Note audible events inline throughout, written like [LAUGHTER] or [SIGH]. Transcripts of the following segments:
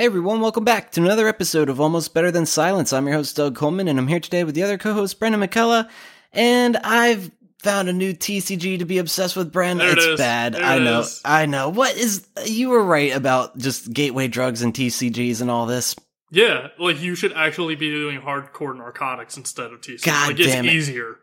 Hey everyone, welcome back to another episode of Almost Better Than Silence. I'm your host Doug Coleman, and I'm here today with the other co-host Brendan McCullough. And I've found a new TCG to be obsessed with. Brendan, There it it's bad. There I know. I know. What is? You were right about just gateway drugs and TCGs and all this. Yeah, like you should actually be doing hardcore narcotics instead of TC. God like it's damn it. easier.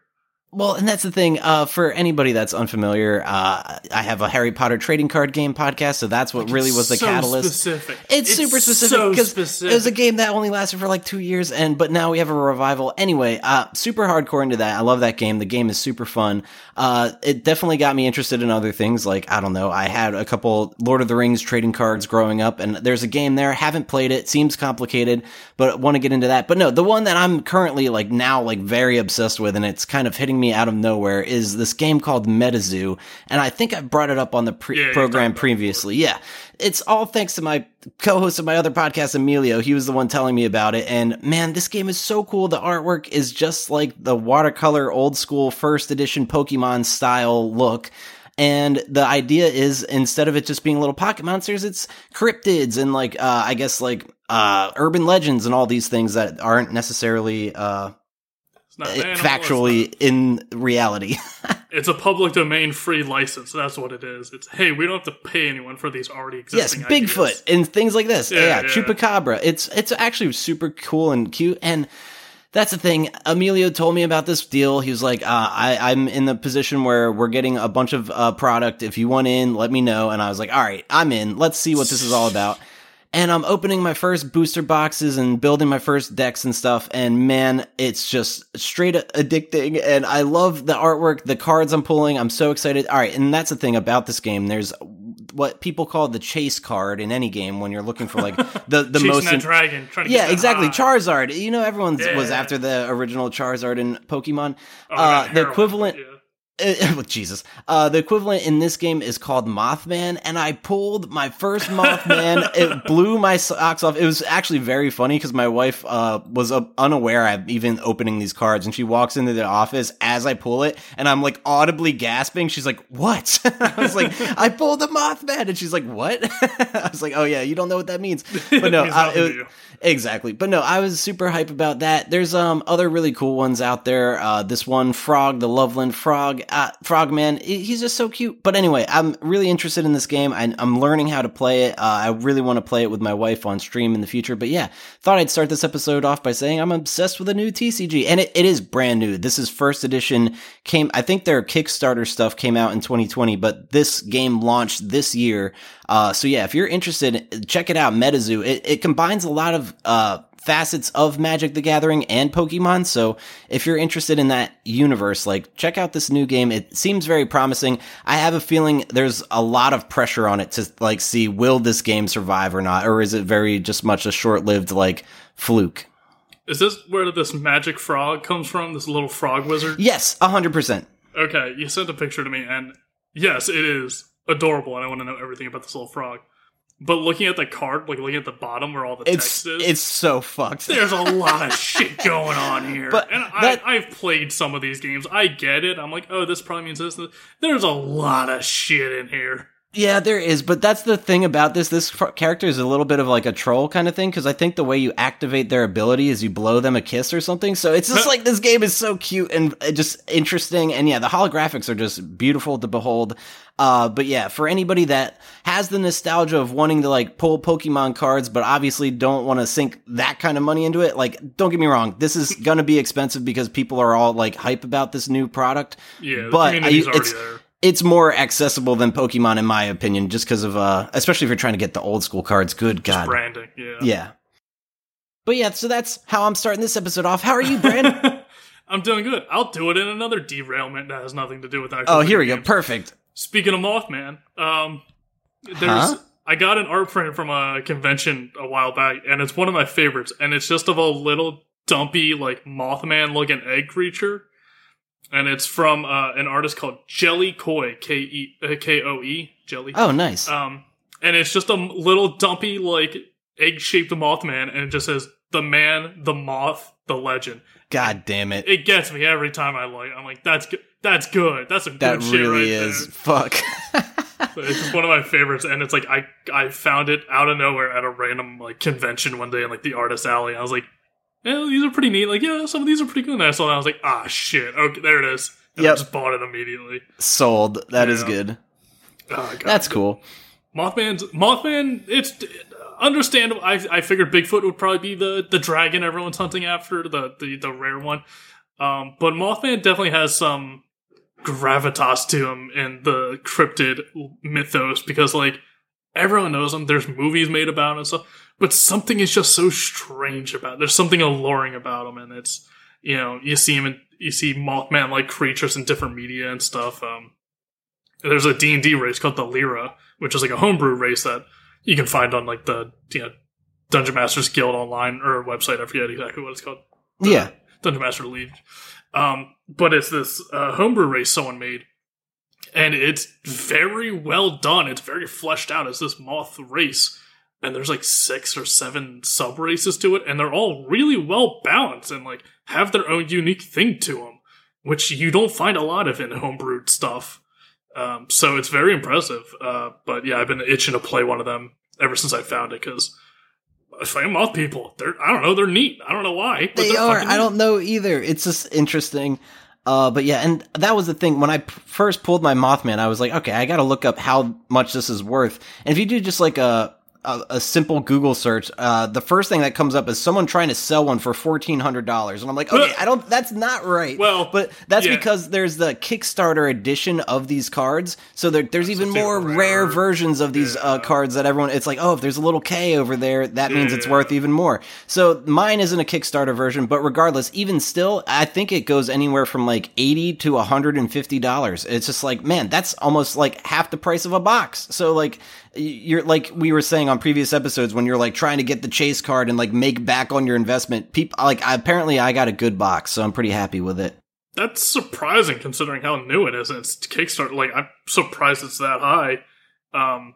Well, and that's the thing. Uh, for anybody that's unfamiliar, uh, I have a Harry Potter trading card game podcast, so that's what really was the so catalyst. Specific. It's, super specific because specific. it was a game that only lasted for like two years, and but now we have a revival. Anyway, uh, super hardcore into that. I love that game. The game is super fun. Uh, it definitely got me interested in other things. Like I don't know, I had a couple Lord of the Rings trading cards growing up, and there's a game there. Haven't played it. Seems complicated, but want to get into that. But no, the one that I'm currently like now like very obsessed with, and it's kind of hitting me out of nowhere, is this game called MetaZoo, and I think I brought it up on the pre- Yeah, program previously. Yeah, it's all thanks to my co-host of my other podcast, Emilio. He was the one telling me about it, and man, this game is so cool. The artwork is just like the watercolor old school first edition Pokemon style look. And the idea is instead of it just being little pocket monsters, it's cryptids and like uh, I guess like uh, urban legends and all these things that aren't necessarily uh, It's animal, it's factually in reality. [LAUGHS] It's a public domain free license. That's what it is. It's hey, we don't have to pay anyone for these already existing. yes. Bigfoot ideas. and things like this. Yeah, Yeah, yeah, chupacabra. It's it's actually super cool and cute and. That's the thing. Emilio told me about this deal. He was like, uh, I, I'm in the position where we're getting a bunch of uh, product. If you want in, let me know. And I was like, all right, I'm in. Let's see what this is all about. And I'm opening my first booster boxes and building my first decks and stuff. And man, it's just straight addicting. And I love the artwork, the cards I'm pulling. I'm so excited. All right. And that's the thing about this game. There's what people call the chase card in any game when you're looking for like [LAUGHS] the, the Chasing most. that in- dragon. Trying to yeah, exactly. high. Charizard. You know, everyone was after the original Charizard in Pokemon. Oh, uh, the heroin, equivalent yeah. [LAUGHS] uh, Jesus. Uh, the equivalent in this game is called Mothman, and I pulled my first Mothman. [LAUGHS] it blew my socks off. It was actually very funny because my wife uh, was uh, unaware I'm even opening these cards, and she walks into the office as I pull it, and I'm like audibly gasping. She's like, "What?" [LAUGHS] I was like, "I pulled a Mothman," and she's like, "What?" I was like, "Oh yeah, you don't know what that means." But no, uh, it to was- you. Exactly. But no, I was super hype about that. There's um other really cool ones out there. Uh this one Frog, the Loveland Frog, uh Frogman, he's just so cute. But anyway, I'm really interested in this game. I, I'm learning how to play it. Uh, I really want to play it with my wife on stream in the future. But yeah, thought I'd start this episode off by saying I'm obsessed with a new TCG and it, it is brand new. This is first edition came, I think their Kickstarter stuff came out in 2020, but this game launched this year. Uh, so yeah, if you're interested, check it out. MetaZoo. It, it combines a lot of, uh, facets of Magic the Gathering and Pokemon. So if you're interested in that universe, like check out this new game. It seems very promising. I have a feeling there's a lot of pressure on it to like see will this game survive or not, or is it very just much a short-lived like fluke? Is this where this magic frog comes from? This little frog wizard? Yes, hundred percent. Okay, you sent a picture to me, and yes, it is adorable, and I want to know everything about this little frog. But looking at the card, like looking at the bottom where all the It's text is, it's so fucked. there's a lot of [LAUGHS] shit going on here. But and that- I, I've played some of these games. I get it. I'm like, oh, this probably means this. this. There's a lot of shit in here. Yeah, there is, but that's the thing about this. This character is a little bit of like a troll kind of thing because I think the way you activate their ability is you blow them a kiss or something. So it's just [LAUGHS] like this game is so cute and uh, just interesting, and yeah, the holographics are just beautiful to behold. Uh, but yeah, for anybody that has the nostalgia of wanting to like pull Pokemon cards, but obviously don't want to sink that kind of money into it, like don't get me wrong, this is [LAUGHS] gonna be expensive because people are all like hype about this new product. Yeah, but I- it's there. It's more accessible than Pokemon in my opinion, just because of uh, especially if you're trying to get the old school cards. Good God, Branding, yeah. yeah. But yeah, so that's how I'm starting this episode off. How are you, Brand? [LAUGHS] I'm doing good. I'll do it in another derailment that has nothing to do with actual. oh, here we video go. Perfect. Speaking of Mothman, um, there's Huh? I got an art print from a convention a while back, and it's one of my favorites. And it's just of a little dumpy, like Mothman looking egg creature, and it's from uh, an artist called Jelly Koi, K E uh, K O E, Jelly. Oh, nice. Um, and it's just a little dumpy, like egg shaped Mothman, and it just says the man, the moth, the legend. God damn it. It gets me every time I like. I'm like, that's good. That's good. That's That good shit really right is. there. Fuck. [LAUGHS] it's just one of my favorites, and it's like I I found it out of nowhere at a random like convention one day in like the artist alley. I was like, yeah, these are pretty neat. Like, yeah, some of these are pretty good. And I saw that, I was like, ah, shit. Okay, there it is. And I just bought it immediately. Sold. That is Yeah. good. Oh, God. That's cool. Mothman's Mothman. It's understandable. I I figured Bigfoot would probably be the the dragon everyone's hunting after, the the the rare one. Um, but Mothman definitely has some gravitas to him in the cryptid mythos because like everyone knows him. There's movies made about him and stuff, but something is just so strange about. It. There's something alluring about him, and it's you know you see him in you see Mothman like creatures in different media and stuff. Um, there's a D and D race called the Lyra, which is like a homebrew race that you can find on like the you know Dungeon Masters Guild online or website. I forget exactly what it's called. Yeah. Dungeon Master League. Um, but it's this uh, homebrew race someone made, and it's very well done. It's very fleshed out as this moth race, and there's like six or seven sub races to it, and they're all really well balanced and like have their own unique thing to them, which you don't find a lot of in homebrewed stuff. Um, so it's very impressive. Uh, but yeah, I've been itching to play one of them ever since I found it because. Flame moth people, they're I don't know, they're neat. I don't know why. But They they're I don't know either. It's just interesting. Uh, but yeah, and that was the thing. When I p- first pulled my Mothman, I was like, okay, I got to look up how much this is worth. And if you do just like a a, a simple Google search, uh, the first thing that comes up is someone trying to sell one for fourteen hundred dollars, and I'm like, okay, I don't. That's not right. Well, but that's yeah. because there's the Kickstarter edition of these cards, so there, there's even more even rare versions of these uh, cards that everyone. It's like, oh, if there's a little K over there, that means it's worth even more. So mine isn't a Kickstarter version, but regardless, even still, I think it goes anywhere from like eighty to hundred and fifty dollars. It's just like, man, that's almost like half the price of a box. So like, you're like we were saying on previous episodes when you're like trying to get the chase card and like make back on your investment. People like apparently I got a good box, so I'm pretty happy with it. That's surprising considering how new it is. And it's Kickstarter. Like I'm surprised it's that high. Um,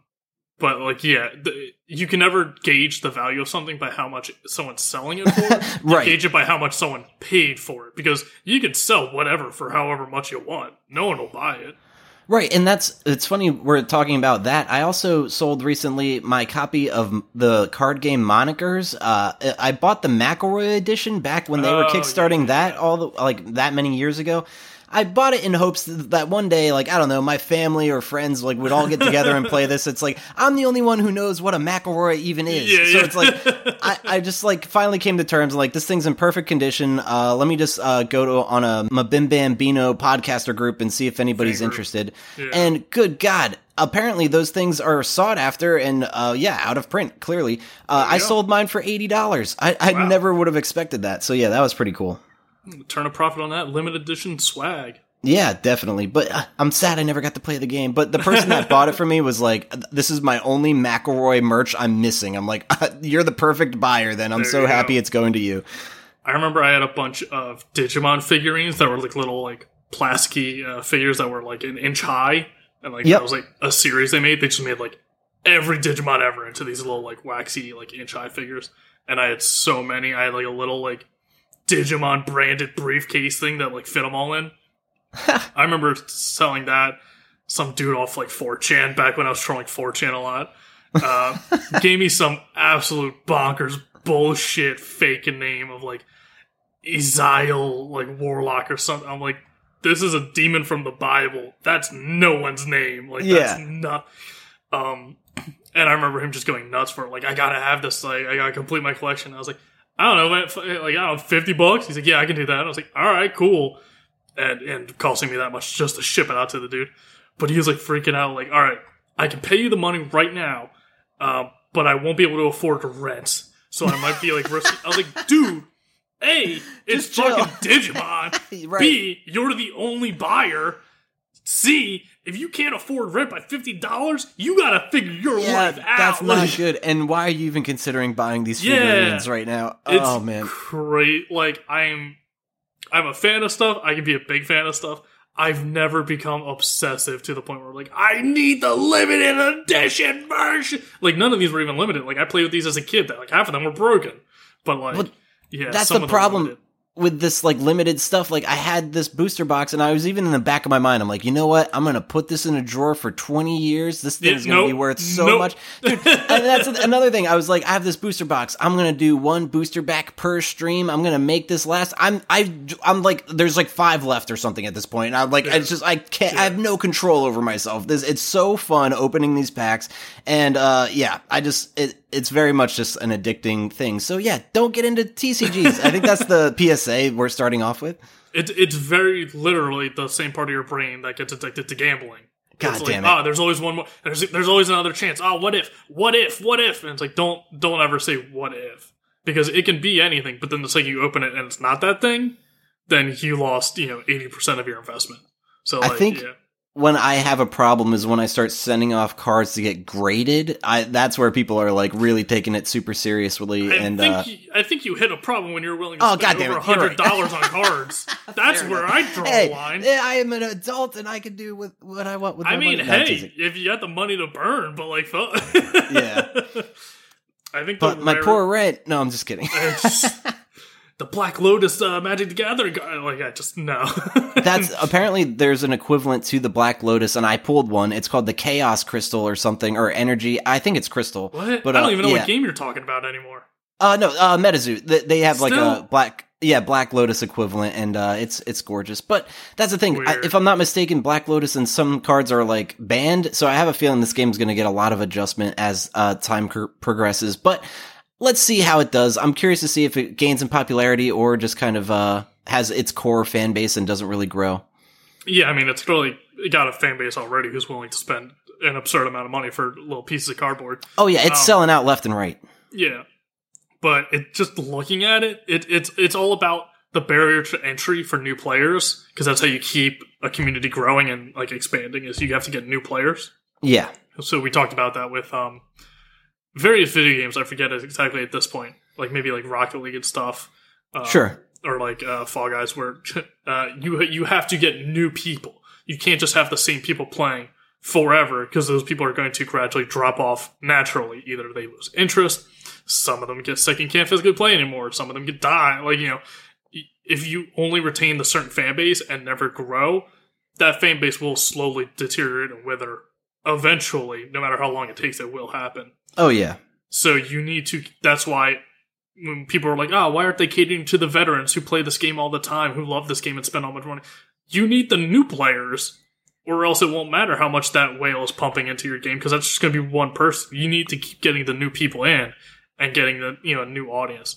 but like, yeah, the, you can never gauge the value of something by how much someone's selling it for. [LAUGHS] You Gauge it by how much someone paid for it because you can sell whatever for however much you want. No one will buy it. Right, and that's it's funny we're talking about that. I also sold recently my copy of the card game Monikers. Uh, I bought the McElroy edition back when they were Oh, kickstarting yeah. that all the like that many years ago. I bought it in hopes that one day, like I don't know, my family or friends like would all get [LAUGHS] together and play this. It's like I'm the only one who knows what a McElroy even is. Yeah, so yeah. it's like [LAUGHS] I, I just like finally came to terms like this thing's in perfect condition. Uh, let me just uh, go to on a Mabim Bambino podcaster group and see if anybody's interested. Yeah. And good God, apparently those things are sought after and uh, yeah, out of print. Clearly, uh, I sold mine for eighty dollars. I, I Wow. never would have expected that. So yeah, that was pretty cool. Turn a profit on that limited edition swag. Yeah, definitely. But uh, I'm sad I never got to play the game. But the person that bought it for me was like, "This is my only McElroy merch I'm missing." I'm like, [LAUGHS] "You're the perfect buyer." Then I'm There so happy go. it's going to you. I remember I had a bunch of Digimon figurines that were like little like plasticky uh, figures that were like an inch high, and like Yep. that was like a series they made. They just made like every Digimon ever into these little like waxy like inch high figures, and I had so many. I had like a little like Digimon branded briefcase thing that like fit them all in. [LAUGHS] I remember selling that. Some dude off like 4chan back when I was trolling 4chan a lot uh, [LAUGHS] gave me some absolute bonkers bullshit fake name of like Eziel, like warlock or something. I'm like, this is a demon from the Bible. That's no one's name. Like that's Yeah. not. Um, and I remember him just going nuts for it. Like I gotta have this. Like I gotta complete my collection. I was like, I don't know, man. Like I don't know, fifty bucks. He's like, yeah, I can do that. I was like, all right, cool. And and costing me that much just to ship it out to the dude. But he was like freaking out. Like, all right, I can pay you the money right now, uh, but I won't be able to afford to rent. So I might be like, risky. I was like, [LAUGHS] dude. A, it's fucking Digimon. [LAUGHS] Right. B, you're the only buyer. C, if you can't afford rent by fifty dollars, you gotta figure your Yeah, life out. that's not Like, [LAUGHS] good. And why are you even considering buying these Yeah. figurines right now? Oh man. great. Like I'm, I'm a fan of stuff. I can be a big fan of stuff. I've never become obsessive to the point where like I need the limited edition version. Like none of these were even limited. Like I played with these as a kid. That like half of them were broken. But like, Well, yeah, that's some the of them problem. With this like limited stuff, like I had this booster box, and I was even in the back of my mind. I'm like, you know what? I'm gonna put this in a drawer for 20 years. This thing Yeah, is gonna be worth so nope. much, dude. [LAUGHS] and that's another thing. I was like, I have this booster box. I'm gonna do one booster back per stream. I'm gonna make this last. I'm I I'm like, there's like five left or something at this point. And I'm like, it's just I can't. I have no control over myself. This it's so fun opening these packs, and uh yeah, I just it it's very much just an addicting thing. So yeah, don't get into TCGs. I think that's the [LAUGHS] PSA we're starting off with. It, it's very literally the same part of your brain that gets addicted to gambling. God it's damn like, it. Ah, there's always one more. There's there's always another chance. Oh, what if? What if? What if? And it's like don't don't ever say what if because it can be anything. But then the second you open it and it's not that thing, then you lost you know eighty percent of your investment. So I think- yeah. When I have a problem is when I start sending off cards to get graded. I that's where people are like really taking it super seriously I and think uh you, I think you hit a problem when you're willing to Oh, spend over hundred right. dollars on cards. [LAUGHS] That's fair where enough. I draw hey, the line. I am an adult and I can do with what I want with my I mean, money. Hey, if you got the money to burn, but like, fuck. Yeah. [LAUGHS] I think, but my rare- poor rent. No, I'm just kidding. [LAUGHS] The Black Lotus uh, Magic the Gathering guy. Like, I just no. [LAUGHS] That's apparently there's an equivalent to the Black Lotus, and I pulled one. It's called the Chaos Crystal or something, or Energy. I think it's Crystal. what? But, I don't uh, even know yeah. what game you're talking about anymore. Uh no, uh Metazoo. They, they have like a black yeah, Black Lotus equivalent and uh it's it's gorgeous. But that's the thing. I, if I'm not mistaken, Black Lotus and some cards are like banned, so I have a feeling this game's going to get a lot of adjustment as uh time cr- progresses. But let's see how it does. I'm curious to see if it gains in popularity or just kind of uh has its core fan base and doesn't really grow. Yeah, I mean, it's clearly got a fan base already who's willing to spend an absurd amount of money for little pieces of cardboard. Oh yeah, it's Um, selling out left and right. Yeah, but it just looking at it, it it's it's all about the barrier to entry for new players because that's how you keep a community growing and like expanding. Is you have to get new players. Yeah. So we talked about that with um various video games. I forget exactly at this point, like maybe like Rocket League and stuff. Uh, Sure. or like uh, Fall Guys, where [LAUGHS] uh, you you have to get new people. You can't just have the same people playing forever because those people are going to gradually drop off naturally. Either they lose interest, some of them get sick and can't physically play anymore. Some of them get die. Like you know, if you only retain the certain fan base and never grow, that fan base will slowly deteriorate and wither. Eventually, no matter how long it takes, it will happen. Oh yeah. So you need to. That's why when people are like, "Oh, why aren't they catering to the veterans who play this game all the time, who love this game and spend all much money?" You need the new players, or else it won't matter how much that whale is pumping into your game because that's just going to be one person. You need to keep getting the new people in and getting the you know a new audience.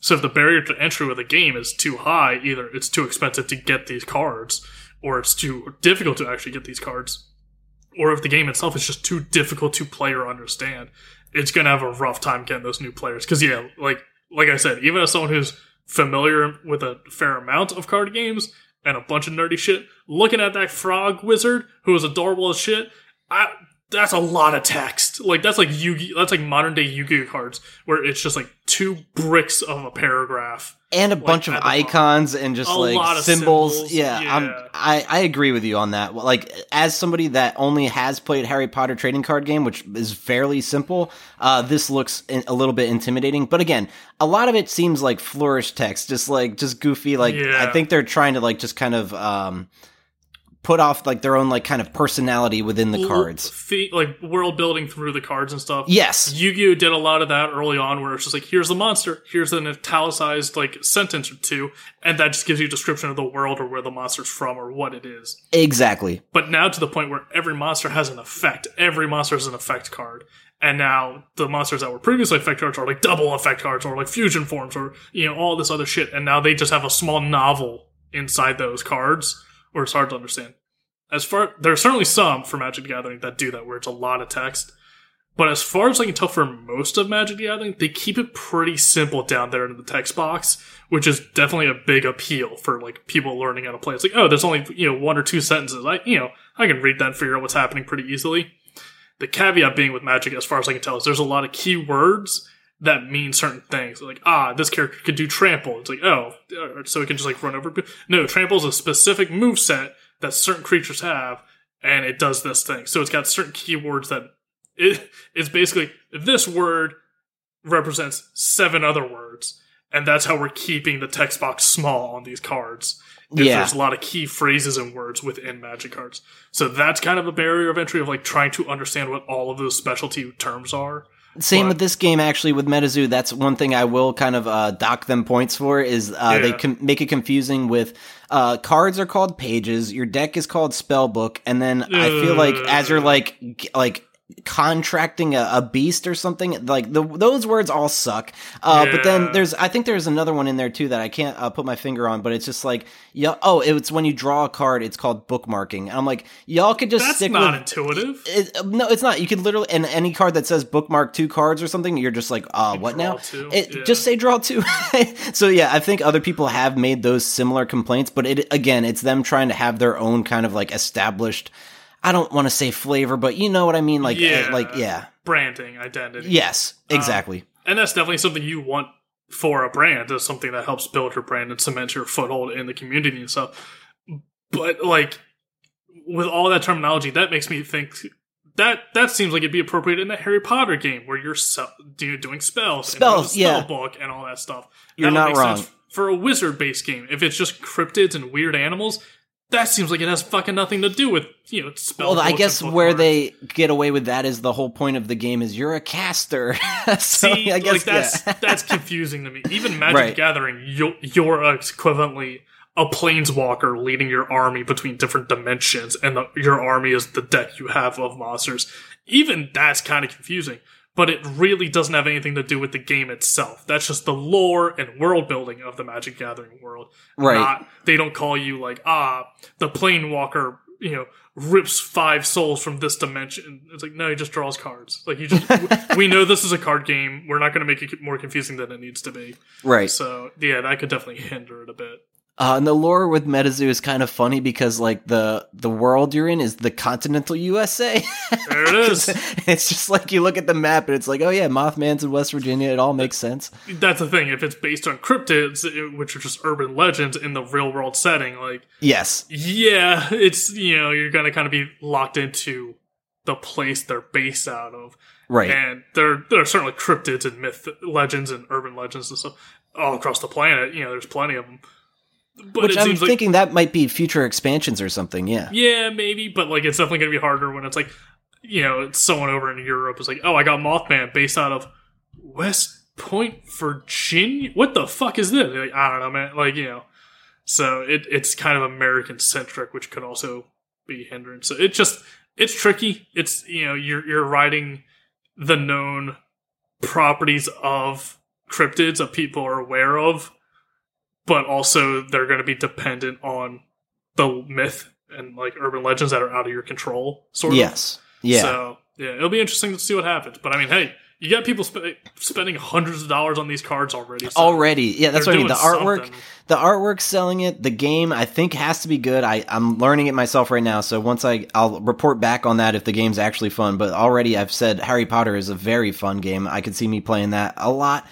So if the barrier to entry with a game is too high, either it's too expensive to get these cards, or it's too difficult to actually get these cards, or if the game itself is just too difficult to play or understand, it's gonna have a rough time getting those new players. Because yeah, like like I said, even as someone who's familiar with a fair amount of card games and a bunch of nerdy shit, looking at that frog wizard who is adorable as shit, I that's a lot of text. Like that's like Yu That's like modern day Yu Gi Oh cards where it's just like two bricks of a paragraph. and a bunch of at the bottom. icons and just A like symbols. symbols, Yeah, I'm, yeah. I I agree with you on that. Like as somebody that only has played Harry Potter trading card game, which is fairly simple, uh, this looks a little bit intimidating. But again, a lot of it seems like flourish text, just like just goofy. Like Yeah. I think they're trying to like just kind of um put off like their own like kind of personality within the cards. Fe- like world building through the cards and stuff. Yes, Yu-Gi-Oh did a lot of that early on, where it's just like, here's the monster, here's an italicized like sentence or two, and that just gives you a description of the world or where the monster's from or what it is. exactly. But now to the point where every monster has an effect. Every monster has an effect card. And now the monsters that were previously effect cards are like double effect cards or like fusion forms or, you know, all this other shit. And now they just have a small novel inside those cards where it's hard to understand. As far, there are certainly some for Magic the Gathering that do that where it's a lot of text. But as far as I can tell for most of Magic the Gathering, they keep it pretty simple down there in the text box, which is definitely a big appeal for like people learning how to play. It's like, oh, there's only you know one or two sentences. I you know I can read that and figure out what's happening pretty easily. The caveat being with Magic, as far as I can tell, is there's a lot of keywords that mean certain things. Like, ah, this character could do trample. It's like, oh, uh, so it can just like run over. No, trample is a specific move set that certain creatures have, and it does this thing. So it's got certain keywords that it, it's basically this word represents seven other words, and that's how we're keeping the text box small on these cards. Yeah. there's a lot of key phrases and words within magic cards. So that's kind of a barrier of entry of like trying to understand what all of those specialty terms are. Same But- with this game, actually, with MetaZoo. That's one thing I will kind of uh, dock them points for is uh, they Yeah. can make it confusing with uh, cards are called pages, your deck is called spellbook, and then I feel like as you're like g- like contracting a, a beast or something, like the, those words all suck. Uh, But then there's I think there's another one in there too that I can't uh, put my finger on, but it's just like yeah. Oh, it's when you draw a card, it's called bookmarking, and I'm like y'all could just That's stick not with intuitive. it, no, it's not. You could literally, and any card that says bookmark two cards or something, you're just like, uh, what now? It, yeah. Just say draw two. [LAUGHS] so yeah, I think other people have made those similar complaints, but it again, it's them trying to have their own kind of like established. I don't want to say flavor, but you know what I mean. Like, Yeah. uh, like yeah, Branding, identity. yes, exactly. And that's definitely something you want for a brand, is something that helps build your brand and cement your foothold in the community and stuff. But like with all that terminology, that makes me think that that seems like it'd be appropriate in the Harry Potter game where you're so, doing spells, Spells, have yeah. spell book and all that stuff. You're That not wrong. For a wizard based game, if it's just cryptids and weird animals, that seems like it has fucking nothing to do with you know spell. Well, I guess where they get away with that is the whole point of the game is you're a caster. [LAUGHS] so See, I guess like that's yeah. [LAUGHS] that's confusing to me. Even Magic Right. Gathering, you're, you're equivalently a planeswalker leading your army between different dimensions, and the, your army is the deck you have of monsters. Even that's kind of confusing, but it really doesn't have anything to do with the game itself. That's just the lore and world building of the Magic Gathering world. Right. Not, they don't call you like ah the planewalker, you know. Rips five souls from this dimension. It's like no, he just draws cards. Like you just, [LAUGHS] we know this is a card game. We're not going to make it more confusing than it needs to be. right. So yeah, that could definitely hinder it a bit. Uh, and the lore with MetaZoo is kind of funny because like the the world you're in is the continental USA. [LAUGHS] There it is. [LAUGHS] it's just like you look at the map and it's like, oh yeah, Mothman's in West Virginia. It all makes sense. That's the thing. If it's based on cryptids, which are just urban legends in the real world setting, like Yes. yeah, it's you know you're going to kind of be locked into the place they're based out of, Right. and there there are certainly cryptids and myth legends and urban legends and stuff all across the planet. You know, there's plenty of them. But Which it I'm seems like thinking that might be future expansions or something. Yeah. Yeah, maybe, but like it's definitely gonna be harder when it's like, you know, it's someone over in Europe is like, oh, I got Mothman based out of West Point, Virginia. What the fuck is this? Like, I don't know, man. Like, you know, so it it's kind of American centric, which could also be hindering. So it just it's tricky. It's you know you're you're writing the known properties of cryptids that people are aware of, but also they're going to be dependent on the myth and like urban legends that are out of your control. Sort of. Yes. Yeah. So yeah, it'll be interesting to see what happens. But I mean, hey, you got people sp- spending hundreds of dollars on these cards already. So Already, yeah, that's what I mean. The artwork, something. the artwork selling it. The game, I think, has to be good. I, I'm learning it myself right now. So once I, I'll report back on that if the game's actually fun. But already, I've said Harry Potter is a very fun game. I could see me playing that a lot.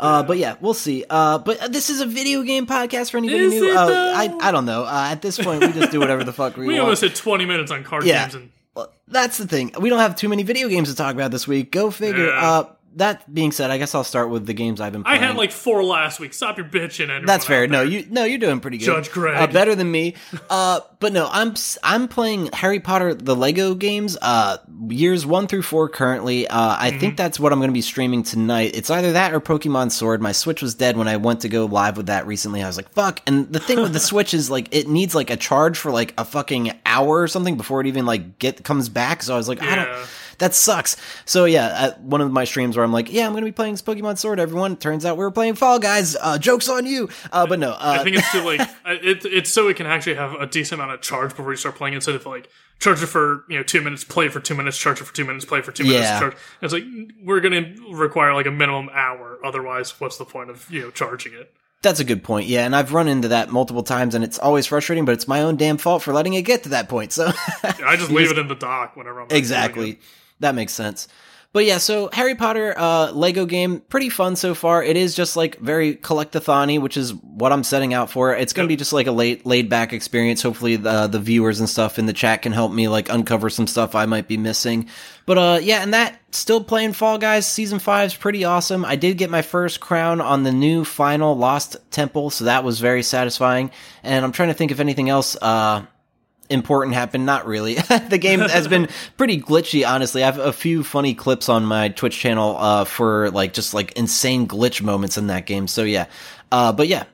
Uh, but yeah, we'll see. Uh, but this is a video game podcast for anybody Is new. uh. I, I don't know. Uh, at this point, we just do whatever the fuck we, [LAUGHS] want. We want. almost hit twenty minutes on card Yeah. games, and Well, that's the thing. We don't have too many video games to talk about this week. Go figure. Yeah. That being said, I guess I'll start with the games I've been playing. I had like four last week. Stop your bitching, That's fair. No, you no, you're doing pretty good. Judge Greg. uh, better than me. Uh, but no, I'm I'm playing Harry Potter the Lego games. Uh, years one through four currently. Uh, I Mm-hmm. think that's what I'm going to be streaming tonight. It's either that or Pokemon Sword. My Switch was dead when I went to go live with that recently. I was like, fuck. And the thing with the [LAUGHS] Switch is like it needs like a charge for like a fucking hour or something before it even like get comes back. So I was like, I don't. That sucks. So yeah, at one of my streams where I'm like, yeah, I'm gonna be playing Pokemon Sword. Everyone, turns out we were playing Fall Guys. Uh, jokes on you. Uh, but no, uh, I think it's to like [LAUGHS] it, it's so it can actually have a decent amount of charge before you start playing instead of like charge it for you know two minutes, play for two minutes, charge it for two minutes, play for two minutes, Yeah. charge. It's like we're gonna require like a minimum hour. Otherwise, what's the point of you know charging it? That's a good point. Yeah, and I've run into that multiple times, and it's always frustrating. But it's my own damn fault for letting it get to that point. So I just [LAUGHS] leave it in the dock whenever I'm exactly. That makes sense. but yeah, so Harry Potter uh, Lego game, pretty fun so far. It is just like very collectathon which is what I'm setting out for. It's going to be just like a late, laid back experience. Hopefully, the the viewers and stuff in the chat can help me like uncover some stuff I might be missing. But uh, yeah, and that still playing Fall Guys season five is pretty awesome. I did get my first crown on the new final Lost Temple, so that was very satisfying. And I'm trying to think if anything else. Uh, important happened. Not really. [LAUGHS] the game has been [LAUGHS] pretty glitchy, honestly. I have a few funny clips on my Twitch channel uh, for like just like insane glitch moments in that game. So yeah, uh, but yeah,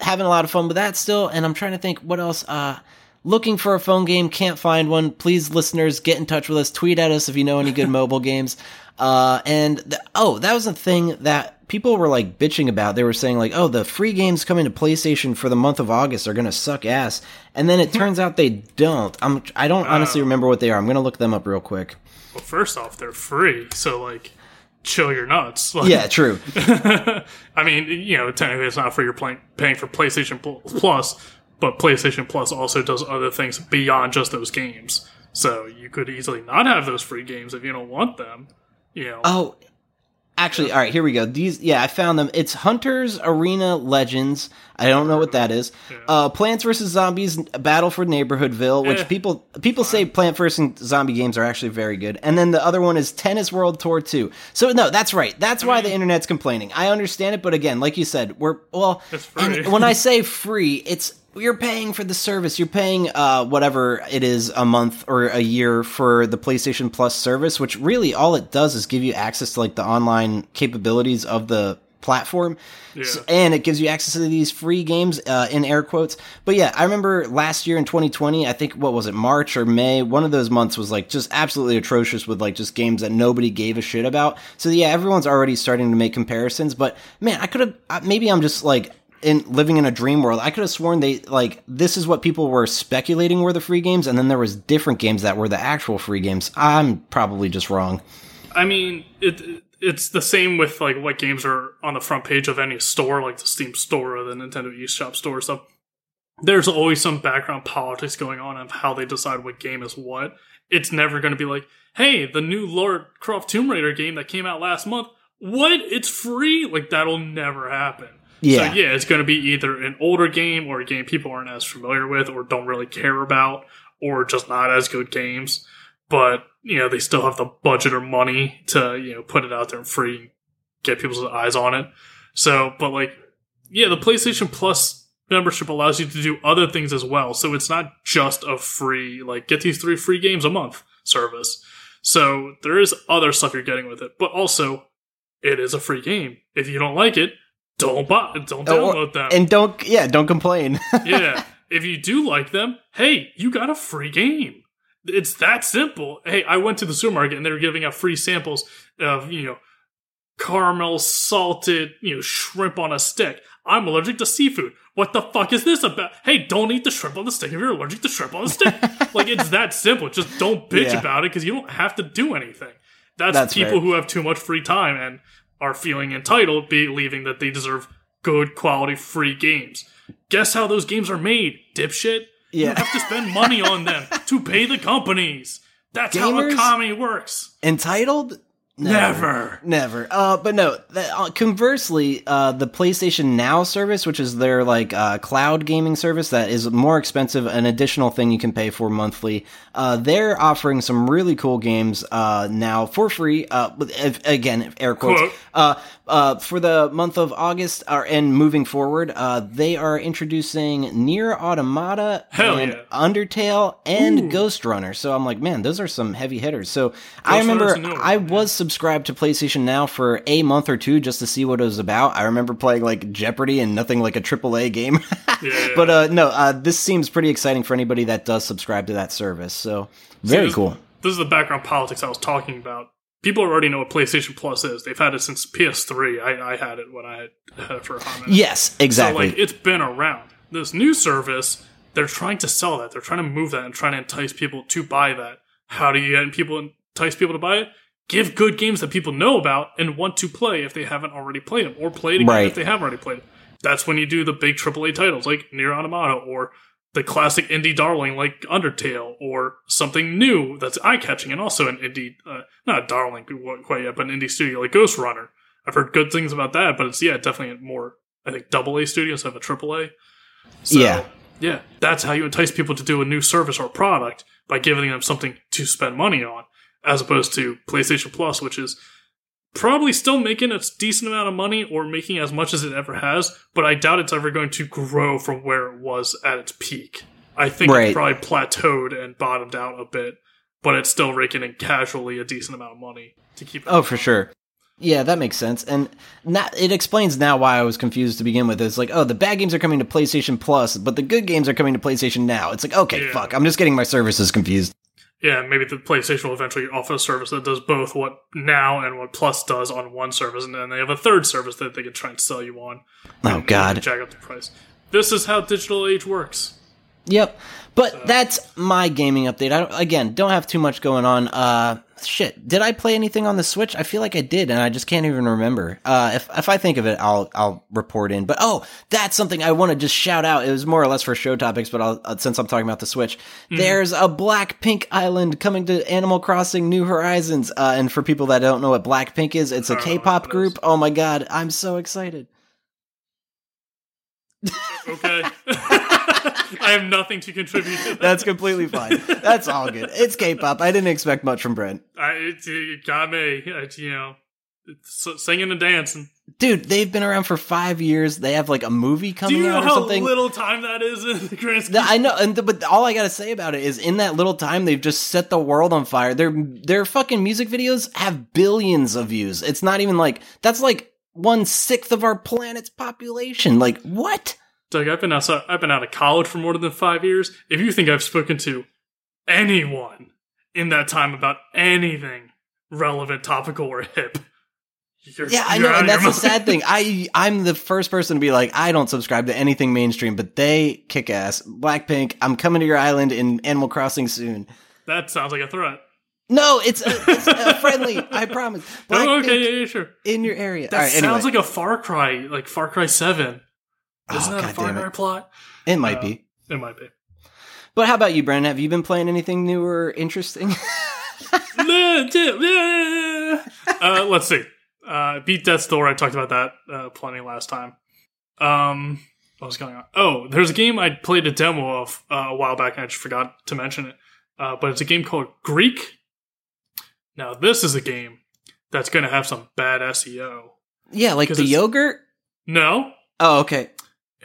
having a lot of fun with that still. And I'm trying to think what else. Uh, looking for a phone game, can't find one. Please, listeners, get in touch with us. Tweet at us if you know any good [LAUGHS] mobile games. Uh, and th- oh, that was a thing that people were like bitching about. They were saying like, "Oh, the free games coming to PlayStation for the month of August are going to suck ass." And then it turns out they don't. I'm I don't honestly uh, remember what they are. I'm going to look them up real quick. Well, first off, they're free. So like chill your nuts. Like, [LAUGHS] yeah, true. [LAUGHS] I mean, you know, technically it's not for your playing, paying for PlayStation Plus, but PlayStation Plus also does other things beyond just those games. So you could easily not have those free games if you don't want them. Know. Oh, Actually, all right, here we go. These, yeah, I found them. It's Hunters Arena Legends. I don't know what that is. Yeah. Uh, Plants vs Zombies Battle for Neighborhoodville, which eh, people people fine. say Plant vs Zombie games are actually very good. And then the other one is Tennis World Tour 2. So no, that's right. That's I why mean, the internet's complaining. I understand it, but again, like you said, we're well. when I [LAUGHS] say free, it's you're paying for the service. You're paying uh, whatever it is a month or a year for the PlayStation Plus service, which really all it does is give you access to like the online capabilities of the platform. Yeah. So, and it gives you access to these free games uh, in air quotes. But yeah, I remember last year in 2020, I think what was it, March or May? One of those months was like just absolutely atrocious with like just games that nobody gave a shit about. So yeah, everyone's already starting to make comparisons. But man, I could have maybe I'm just like in living in a dream world. I could have sworn they like this is what people were speculating were the free games, and then there was different games that were the actual free games. I'm probably just wrong. I mean, it it's the same with like what games are on the front page of any store, like the Steam store or the Nintendo eShop store stuff. There's always some background politics going on of how they decide what game is what. It's never going to be like, hey, the new Lara Croft Tomb Raider game that came out last month. What? It's free? Like that'll never happen. Yeah. So yeah, it's going to be either an older game or a game people aren't as familiar with or don't really care about or just not as good games. But, you know, they still have the budget or money to, you know, put it out there free, get people's eyes on it. So, but like, yeah, the PlayStation Plus membership allows you to do other things as well. So it's not just a free, like, get these three free games a month service. So there is other stuff you're getting with it, but also it is a free game. If you don't like it, don't buy, don't oh, download them, and don't yeah, don't complain. [LAUGHS] yeah, if you do like them, hey, you got a free game. It's that simple. Hey, I went to the supermarket and they were giving out free samples of you know caramel salted you know shrimp on a stick. I'm allergic to seafood. What the fuck is this about? Hey, don't eat the shrimp on the stick if you're allergic to shrimp on the stick. [LAUGHS] like it's that simple. Just don't bitch yeah. about it because you don't have to do anything. That's, That's people right. who have too much free time and are feeling entitled, believing that they deserve good quality free games. Guess how those games are made, dipshit? Yeah. You have to spend money on them to pay the companies. That's Gamers how economy works. Entitled? Never, never. never. Uh, but no. uh, conversely, uh, the PlayStation Now service, which is their like uh, cloud gaming service, that is more expensive, an additional thing you can pay for monthly. Uh, they're offering some really cool games uh, now for free. If, again, air quotes. for the month of August, and moving forward, they are introducing NieR Automata Hell and yeah. Undertale and Ooh. Ghostrunner. So I'm like, man, those are some heavy hitters. So Ghost I remember I was subscribed to PlayStation Now for a month or two just to see what it was about. I remember playing like Jeopardy and nothing like a AAA game. [LAUGHS] yeah, But uh, no, uh, this seems pretty exciting for anybody that does subscribe to that service. So very this, cool. This is the background politics I was talking about. People already know what PlayStation Plus is. They've had it since PS3. I, I had it when I had, it for a hot minute. Yes, exactly. So like it's been around. This new service, they're trying to sell that. They're trying to move that and trying to entice people to buy that. How do you get people entice people to buy it? Give good games that people know about and want to play if they haven't already played them, or play it again right. if they have already played it. That's when you do the big AAA titles like NieR Automata or the classic indie darling like Undertale or something new that's eye catching and also an indie uh, not a darling quite yet, but an indie studio like Ghostrunner. I've heard good things about that, but it's yeah, definitely more. I think double A studios have a triple A. So, Yeah. yeah, that's how you entice people to do a new service or product by giving them something to spend money on, as opposed to PlayStation Plus, which is probably still making a decent amount of money or making as much as it ever has, but I doubt it's ever going to grow from where it was at its peak. I think Right. it probably plateaued and bottomed out a bit, but it's still raking in casually a decent amount of money to keep. Oh, for sure. Yeah, that makes sense, and not, it explains now why I was confused to begin with. It's like, oh, the bad games are coming to PlayStation Plus, but the good games are coming to PlayStation now. It's like, okay, Yeah. fuck, I'm just getting my services confused. Yeah, maybe the PlayStation will eventually offer a service that does both what now and what Plus does on one service, and then they have a third service that they can try and sell you on. Oh God. jack up the price. This is how digital age works. Yep. But that's my gaming update. I don't, again don't have too much going on. Uh, shit. Did I play anything on the Switch? I feel like I did, and I just can't even remember. Uh, if if I think of it, I'll I'll report in. But oh, that's something I want to just shout out. It was more or less for show topics, but I'll, uh, since I'm talking about the Switch, there's a Blackpink Island coming to Animal Crossing New Horizons. Uh, and for people that don't know what Blackpink is, it's a I don't know what K-pop group. Oh my god, I'm so excited. Okay. [LAUGHS] [LAUGHS] I have nothing to contribute to [LAUGHS] that. That's completely fine. That's all good. It's K-pop. I didn't expect much from Brent. I, it, it got me. I, you know, singing and dancing. Dude, they've been around for five years. They have like a movie coming out. Do you know how something. little time that is in the grand scheme? I know, and but all I gotta say about it is, in that little time, they've just set the world on fire. Their their fucking music videos have billions of views. It's not even like that's like one sixth of our planet's population. Like what? Doug, I've been outside, I've been out of college for more than five years. If you think I've spoken to anyone in that time about anything relevant, topical, or hip, you're, Yeah, I know, and that's the sad thing. I I'm the first person to be like, I don't subscribe to anything mainstream, but they kick ass. Blackpink, I'm coming to your island in Animal Crossing soon. That sounds like a threat. No, it's a, it's a friendly. I promise. [LAUGHS] Oh, okay, yeah, yeah, sure. in your area. That right, sounds anyway. like a Far Cry, like Far Cry Seven. Isn't Oh, that a God Far Cry plot? It might uh, be. It might be. But how about you, Brandon? Have you been playing anything new or interesting? [LAUGHS] [LAUGHS] uh, let's see. Uh, beat Death's Door. I talked about that uh, plenty last time. Um, what was going on? Oh, there's a game I played a demo of uh, a while back, and I just forgot to mention it. Uh, but it's a game called Greak. Now, this is a game that's going to have some bad SEO. yeah, like the yogurt. No, Oh, okay.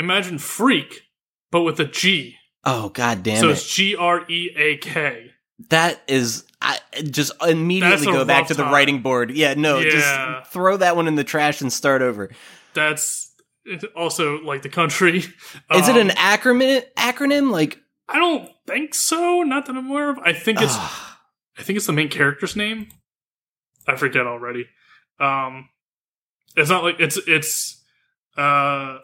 Imagine Freak, but with a G. Oh, god damn so it! it's G R E A K. That is, I just immediately go back to the time. writing board. Yeah, no, Yeah. just throw that one in the trash and start over. That's also like the country. [LAUGHS] Is it Um, an acronym? Acronym like? I don't think so. Not that I'm aware of. I think it's I think it's the main character's name. I forget already. Um, it's not like it's it's uh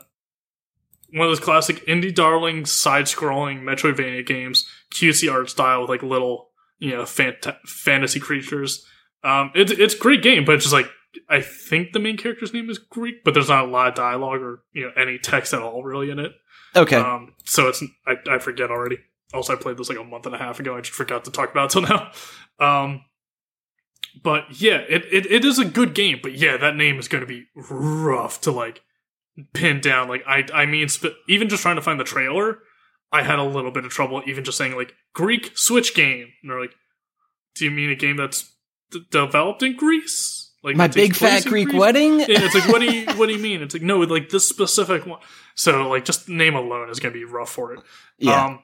one of those classic indie darling side-scrolling Metroidvania games, cutesy art style with like little you know fant- fantasy creatures. Um, it's it's a great game, but it's just like I think the main character's name is Greak, but there's not a lot of dialogue or you know any text at all really in it. okay. Um, so it's I, I forget already. Also, I played this like a month and a half ago. I just forgot to talk about it till [LAUGHS] now. Um, but yeah, it, it, it is a good game. But yeah, that name is going to be rough to like pin down. Like I I mean, sp- even just trying to find the trailer, I had a little bit of trouble. Even just saying like Greek Switch game, and they're like, "Do you mean a game that's d- developed in Greece?" Like My big fat Greek Greece? wedding. Yeah, it's like what do you what do you [LAUGHS] mean? It's like no, like this specific one. So like just name alone is gonna be rough for it. yeah. Um,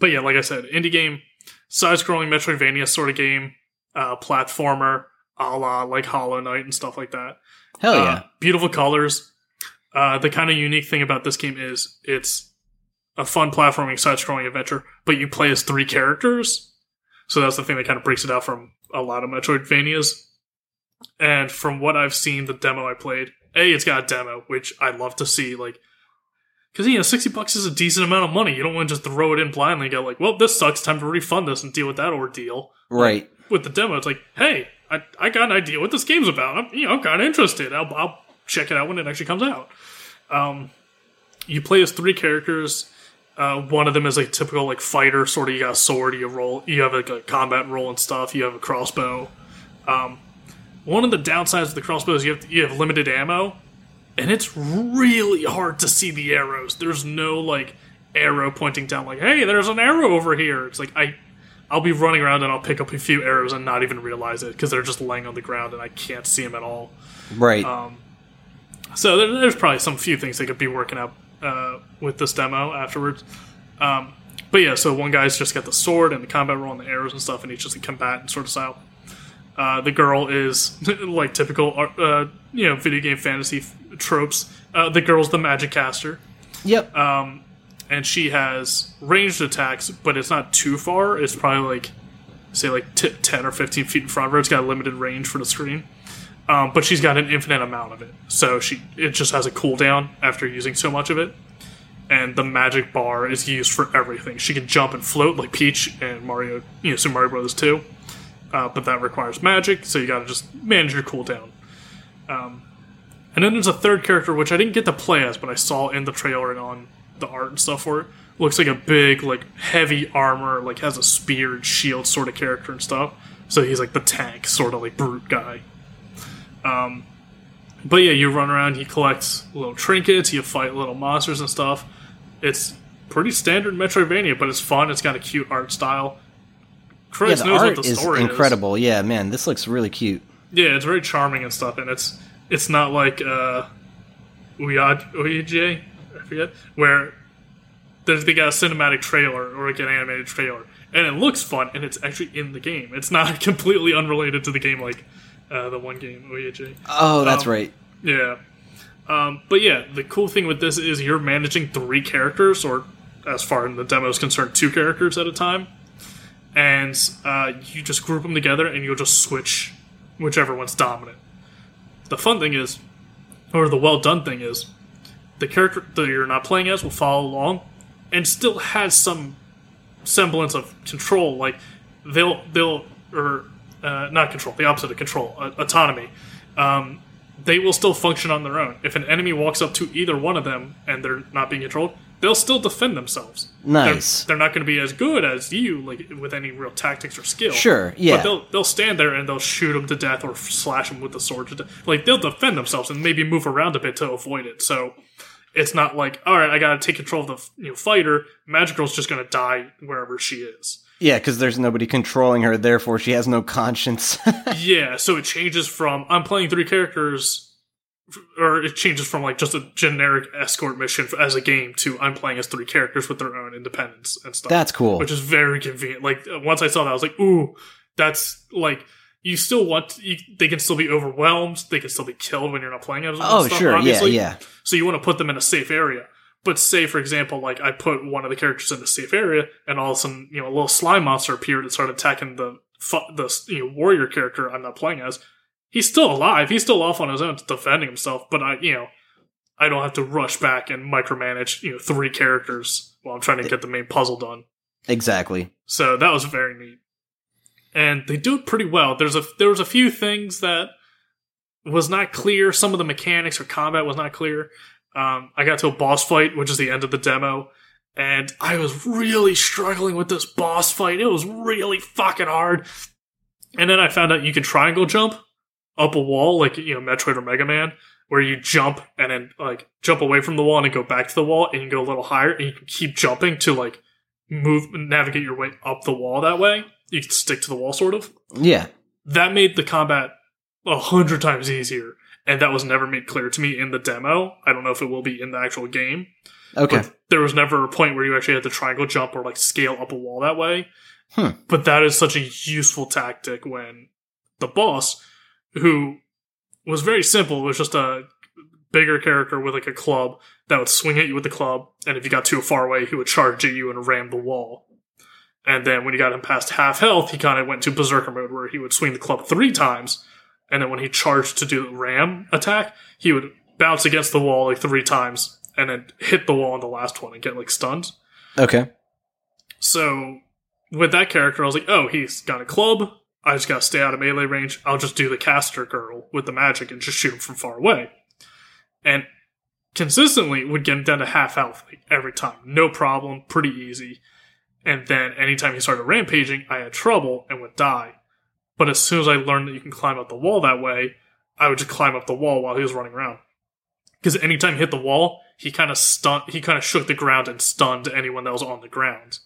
but yeah, like I said, indie game, side scrolling Metroidvania sort of game, uh, platformer, a la like Hollow Knight and stuff like that. Hell Uh, yeah. beautiful colors. Uh, the kind of unique thing about this game is it's a fun platforming side scrolling adventure, but you play as three characters. So that's the thing that kind of breaks it out from a lot of Metroidvanias. And from what I've seen, the demo I played, A, it's got a demo, which I love to see. Like, because, you know, 60 bucks is a decent amount of money. You don't want to just throw it in blindly and go, like, well, this sucks. Time to refund this and deal with that ordeal Right. with the demo, it's like, hey, I, I got an idea what this game's about. I'm you know kind of interested. I'll, I'll check it out when it actually comes out. Um, you play as three characters. Uh, one of them is a typical like fighter, sort of. You got a sword, you roll, you have like a combat roll and stuff. You have a crossbow. Um, one of the downsides of the crossbow is you have you have limited ammo, and it's really hard to see the arrows. There's no like arrow pointing down, like hey, there's an arrow over here. It's like I. I'll be running around and I'll pick up a few arrows and not even realize it because they're just laying on the ground and I can't see them at all. Right. Um, so there, there's probably some few things they could be working out uh, with this demo afterwards. Um, but yeah, so one guy's just got the sword and the combat roll and the arrows and stuff, and he's just a combatant sort of style. Uh, the girl is [LAUGHS] like typical, uh, you know, video game fantasy f- tropes. Uh, the girl's the magic caster, yep. um, and she has ranged attacks, but it's not too far. It's probably like, say, like t- ten or fifteen feet in front of her. It's got a limited range for the screen, um, but she's got an infinite amount of it. So she it just has a cooldown after using so much of it. And the magic bar is used for everything. She can jump and float like Peach and Mario, you know, Super Mario Brothers 2 uh, but that requires magic, so you got to just manage your cooldown. Um, and then there's a third character which I didn't get to play as, but I saw in the trailer and on the art and stuff for it. Looks like a big, like heavy armor, like has a spear and shield sort of character and stuff. So he's like the tank, sort of like brute guy. Um, but yeah, you run around, you collect little trinkets, you fight little monsters and stuff. It's pretty standard Metroidvania, but it's fun. It's got a cute art style. Yeah, the knows art what the is story is. incredible. Yeah, man, this looks really cute. Yeah, it's very charming and stuff, and it's it's not like uh, Uyaj, I forget, where there's they got a cinematic trailer or like an animated trailer, and it looks fun, and it's actually in the game. It's not [LAUGHS] completely unrelated to the game, like uh, the one game Uyaj. Oh, that's Um, right. Yeah. Um, but yeah, the cool thing with this is you're managing three characters, or as far in the demo is concerned, two characters at a time. And uh, you just group them together and you'll just switch whichever one's dominant. The fun thing is, or the well done thing is, the character that you're not playing as will follow along and still has some semblance of control. Like they'll they'll or uh, not control, the opposite of control, uh, autonomy. Um, they will still function on their own. If an enemy walks up to either one of them and they're not being controlled, they'll still defend themselves. Nice. They're, they're not going to be as good as you, like with any real tactics or skill. Sure, yeah. But they'll they'll stand there and they'll shoot them to death or slash them with the sword to death. Like they'll defend themselves and maybe move around a bit to avoid it. So it's not like all right, I got to take control of the you know fighter. Magic Girl's just going to die wherever she is. Yeah, because there's nobody controlling her, therefore she has no conscience. [LAUGHS] Yeah, so it changes from I'm playing three characters, or it changes from like just a generic escort mission as a game to I'm playing as three characters with their own independence and stuff. That's cool. which is very convenient. Like once I saw that, I was like, ooh, that's like you still want you, they can still be overwhelmed, they can still be killed when you're not playing as oh, stuff, sure. obviously. Yeah, yeah. So you want to put them in a safe area. But say, for example, like I put one of the characters in a safe area, and all of a sudden, you know, a little slime monster appeared and started attacking the the you know, warrior character I'm not playing as. He's still alive. He's still off on his own, defending himself. But I, you know, I don't have to rush back and micromanage, you know, three characters while I'm trying to get the main puzzle done. Exactly. So that was very neat. And they do it pretty well. There's a there was a few things that was not clear. Some of the mechanics or combat was not clear. Um, I got to a boss fight, which is the end of the demo, and I was really struggling with this boss fight. It was really fucking hard. And then I found out you can triangle jump up a wall, like you know Metroid or Mega Man, where you jump and then like jump away from the wall and go back to the wall, and you go a little higher, and you can keep jumping to like move navigate your way up the wall that way. You can stick to the wall, sort of Yeah. that made the combat a hundred times easier, and that was never made clear to me in the demo. I don't know if it will be in the actual game, Okay. but there was never a point where you actually had to triangle jump or like scale up a wall that way. Hmm. But that is such a useful tactic when the boss, who was very simple, was just a bigger character with like a club that would swing at you with the club, and if you got too far away, he would charge at you and ram the wall. And then when you got him past half health, he kind of went to berserker mode where he would swing the club three times, and then when he charged to do the ram attack, he would bounce against the wall like three times and then hit the wall on the last one and get like stunned. Okay. So with that character, I was like, oh, he's got a club. I just gotta stay out of melee range. I'll just do the caster girl with the magic and just shoot him from far away. And consistently would get him down to half health like, every time. No problem, pretty easy. And then anytime he started rampaging, I had trouble and would die. But as soon as I learned that you can climb up the wall that way, I would just climb up the wall while he was running around. Because anytime he hit the wall, he kind of stunned, he kind of shook the ground and stunned anyone that was on the ground.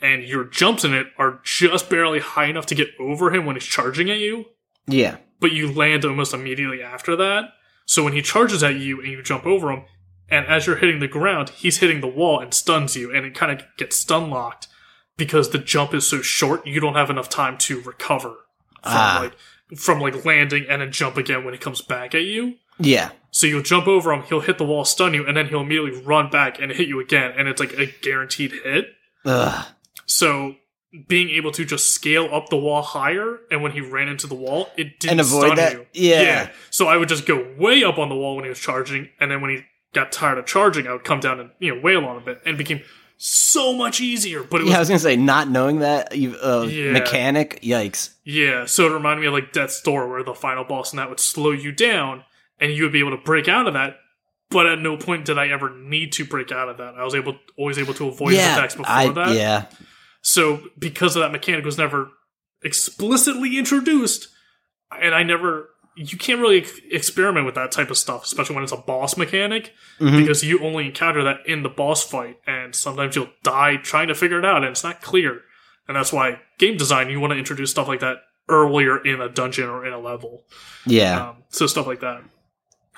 And your jumps in it are just barely high enough to get over him when he's charging at you, Yeah. but you land almost immediately after that. So when he charges at you and you jump over him, and as you're hitting the ground, he's hitting the wall and stuns you, and it kind of gets stun locked because the jump is so short, you don't have enough time to recover from Ah. like from like landing and then jump again when he comes back at you. Yeah. So you'll jump over him, he'll hit the wall, stun you, and then he'll immediately run back and hit you again, and it's like a guaranteed hit. Ugh. So being able to just scale up the wall higher, and when he ran into the wall, it didn't And avoid stun that? you. Yeah. yeah. So I would just go way up on the wall when he was charging, and then when he got tired of charging, I would come down and you know wail on a bit, and it became so much easier. But it was Yeah, I was gonna say, not knowing that uh, Yeah. mechanic, yikes. Yeah, so it reminded me of like Death's Door, where the final boss and that would slow you down, and you would be able to break out of that. But at no point did I ever need to break out of that. I was able, always able to avoid yeah, attacks before I, that. yeah, So because of that mechanic was never explicitly introduced, and I never, you can't really ex- experiment with that type of stuff, especially when it's a boss mechanic, Mhm. because you only encounter that in the boss fight, and sometimes you'll die trying to figure it out, and it's not clear. And that's why game design, you want to introduce stuff like that earlier in a dungeon or in a level. yeah, Um, so stuff like that.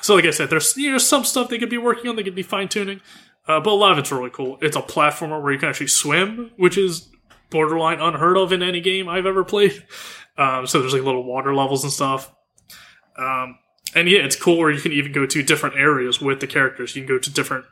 So like I said, there's you know some stuff they could be working on, they could be fine tuning, uh, but a lot of it's really cool. It's a platformer where you can actually swim, which is borderline unheard of in any game I've ever played. [LAUGHS] Um, so there's like little water levels and stuff. Um, and yeah, it's cool where you can even go to different areas with the characters. You can go to different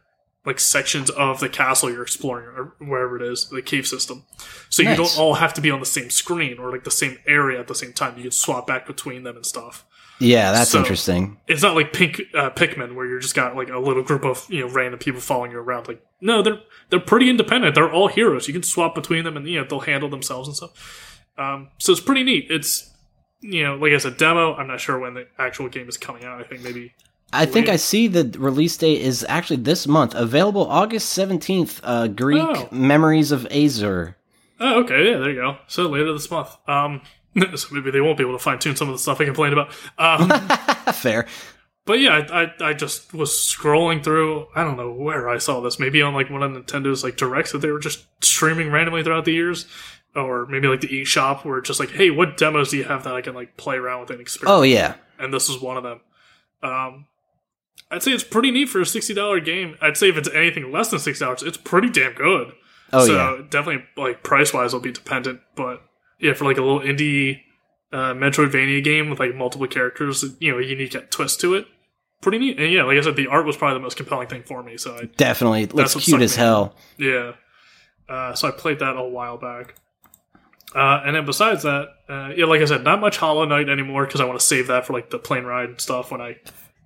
like sections of the castle you're exploring or wherever it is, the cave system. So you don't all have to be on the same screen or like the same area at the same time. You can swap back between them and stuff yeah. That's so- interesting. it's not like pink uh, Pikmin where you're just got like a little group of you know random people following you around. Like no, they're they're pretty independent. They're all heroes. You can swap between them, and you know they'll handle themselves and stuff. Um, so it's pretty neat. It's you know like I said, demo. I'm not sure when the actual game is coming out. I think maybe I think I see the release date is actually this month, available August seventeenth. Uh, Greak Oh. Memories of Azur. oh okay yeah there you go. So later this month. Um, [LAUGHS] so maybe they won't be able to fine tune some of the stuff I complained about. Um, [LAUGHS] Fair. But yeah, I, I I just was scrolling through. I don't know where I saw this. Maybe on like one of Nintendo's like directs that they were just streaming randomly throughout the years, or maybe like the eShop where it's just like, hey, what demos do you have that I can like play around with and experiment? Oh yeah, And this is one of them. Um, I'd say it's pretty neat for a sixty dollar game. I'd say if it's anything less than sixty dollars, it's pretty damn good. oh so yeah. definitely like price wise, will be dependent. But yeah, for like a little indie uh, Metroidvania game with like multiple characters, you know, a unique twist to it, pretty neat. And yeah, like I said, the art was probably the most compelling thing for me. So I, Definitely looks cute as me in. hell. yeah, uh, so I played that a while back. Uh, and then besides that, uh, yeah, like I said, not much Hollow Knight anymore because I want to save that for like the plane ride and stuff when I,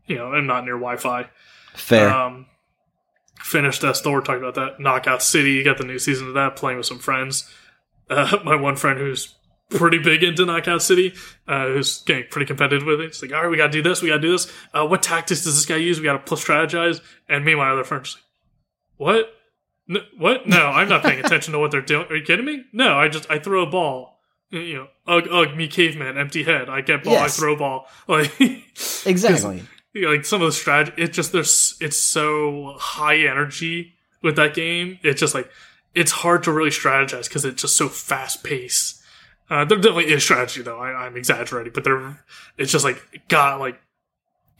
you know, am not near Wi-Fi. Fair. Um, finished Death's Door, talked about that. Knockout City, got the new season of that, playing with some friends. Uh, [LAUGHS] my one friend who's pretty big into Knockout City, uh, who's getting pretty competitive with it. He's like, all right, we got to do this, we got to do this. Uh, what tactics does this guy use? We got to plus strategize. And me and my other friend just like, what? N- what? No, I'm not paying attention to what they're doing. Are you kidding me? No, I just I throw a ball. You know, ugh, ugh, me caveman, empty head. I get ball, Yes. I throw ball. [LAUGHS] Like, exactly. like some of the strategy it's just there's it's so high energy with that game it's just like it's hard to really strategize because it's just so fast paced uh, there definitely is strategy though I, i'm exaggerating but there it's just like got like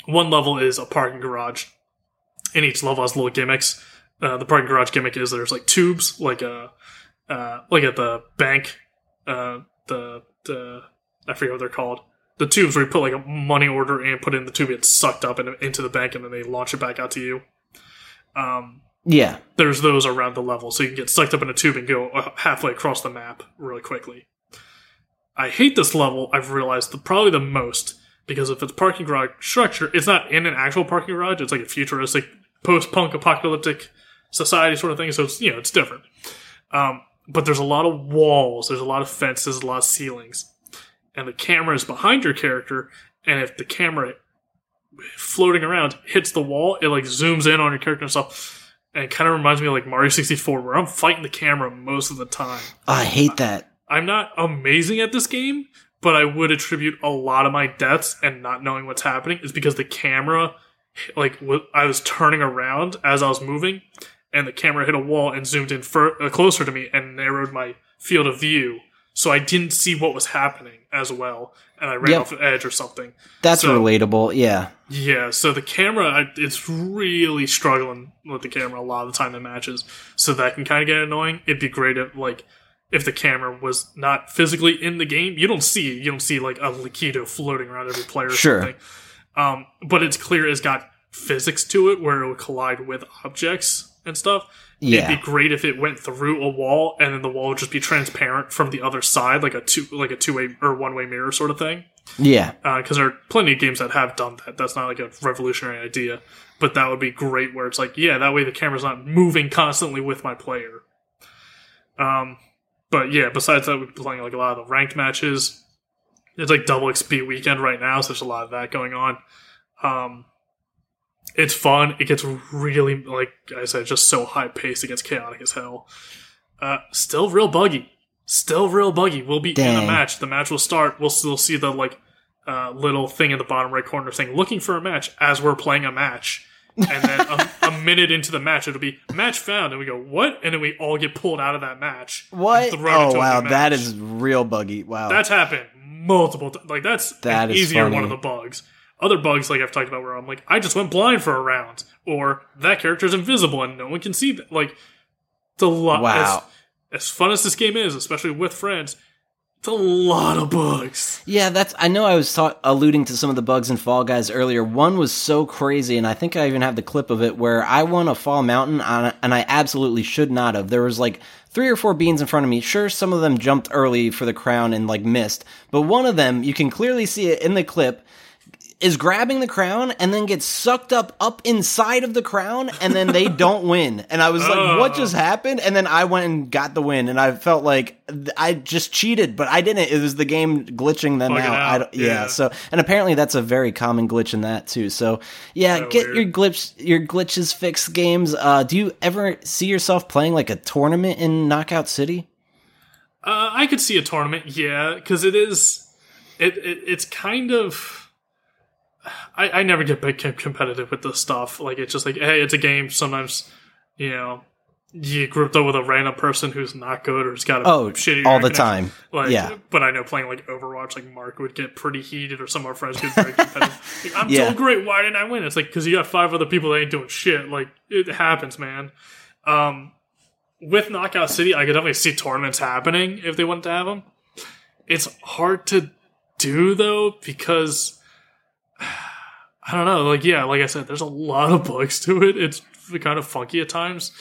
one level is a parking garage and each level has little gimmicks uh, the parking garage gimmick is there's like tubes like a uh, like at the bank uh, the the i forget what they're called the tubes where you put like a money order and put it in the tube, it's sucked up in, into the bank, and then they launch it back out to you. Um, Yeah. there's those around the level, so you can get sucked up in a tube and go uh, halfway across the map really quickly. I hate this level. I've realized the, probably the most because if it's parking garage structure, it's not in an actual parking garage. It's like a futuristic post-punk apocalyptic society sort of thing. So it's you know it's different. Um, but there's a lot of walls. There's a lot of fences. A lot of ceilings and the camera is behind your character, and if the camera floating around hits the wall, it like zooms in on your character and stuff. And it kind of reminds me of like Mario 64, where I'm fighting the camera most of the time. I hate that. I'm not amazing at this game, but I would attribute a lot of my deaths and not knowing what's happening is because the camera, like, w- I was turning around as I was moving, and the camera hit a wall and zoomed in fur- uh, closer to me and narrowed my field of view. So I didn't see what was happening as well, and I ran Yep. off the edge or something. That's So- relatable. Yeah. Yeah, so the camera, it's really struggling with the camera a lot of the time in matches. So that can kind of get annoying. It'd be great if, like, if the camera was not physically in the game. You don't see. You don't see, like, a Lakitu floating around every player or Sure. something. Um, but it's clear it's got physics to it where it would collide with objects and stuff. Yeah. It'd be great if it went through a wall and then the wall would just be transparent from the other side, like a two, like a two way or one way mirror sort of thing Yeah. because there are plenty of games that have done that. That's not like a revolutionary idea, but that would be great. Where it's like, yeah, that way the camera's not moving constantly with my player. Um, but yeah, besides that, we're playing like a lot of the ranked matches. It's like double XP weekend right now, so there's a lot of that going on. Um, it's fun. It gets really like I said, just so high paced. It gets chaotic as hell. Uh, still real buggy. Still real buggy. We'll be in a match. The match will start. We'll still see the like uh, little thing in the bottom right corner saying "looking for a match" as we're playing a match. And then a, a [LAUGHS] minute into the match, it'll be match found, and we go what? And then we all get pulled out of that match. What? Oh wow, that is real buggy. Wow. That's happened multiple times. Like that's That is easier funny. one of the bugs. Other bugs, like I've talked about, where I'm like, I just went blind for a round, or that character's invisible and no one can see that. Like, it's a lot. Wow. As, as fun as this game is, especially with friends, it's a lot of bugs. Yeah, that's. I know I was ta- alluding to some of the bugs in Fall Guys earlier. One was so crazy, and I think I even have the clip of it where I won a Fall Mountain, on, and I absolutely should not have. There was like three or four beans in front of me. Sure, some of them jumped early for the crown and like missed, but one of them, you can clearly see it in the clip, is grabbing the crown and then gets sucked up up inside of the crown, and then they [LAUGHS] don't win. And I was like, "What just happened?" And then I went and got the win, and I felt like I just cheated, but I didn't. It was the game glitching them out. I out, don't- yeah. yeah. So, and apparently that's a very common glitch in that too. So, yeah, So get weird. your glitch, your glitches fixed. Games. Uh, do you ever see yourself playing like a tournament in Knockout City? Uh, I could see a tournament, yeah, because it is. It, it it's kind of. I, I never get big competitive with this stuff. Like it's just like, hey, it's a game. Sometimes, you know, you grouped up with a random person who's not good or has got a Oh, shitty all the time. Like, Yeah. But I know playing like Overwatch, like Mark would get pretty heated, or some of our friends get very competitive. [LAUGHS] Like, I'm Yeah. doing great. Why didn't I win? It's like because you got five other people that ain't doing shit. Like it happens, man. Um, with Knockout City, I could definitely see tournaments happening if they wanted to have them. It's hard to do though because [SIGHS] I don't know. Like yeah, like I said, there's a lot of bugs to it. It's kind of funky at times.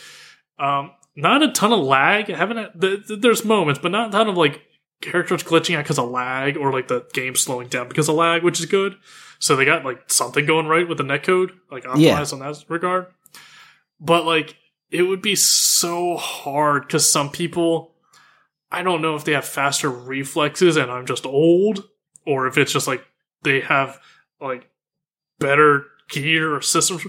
Um, not a ton of lag. I haven't. had- th- th- There's moments, but not a ton of like characters glitching out because of lag or like the game slowing down because of lag, which is good. So they got like something going right with the netcode, like optimized Yeah. on that regard. But like it would be so hard because some people, I don't know if they have faster reflexes and I'm just old, or if it's just like they have like better gear or systems.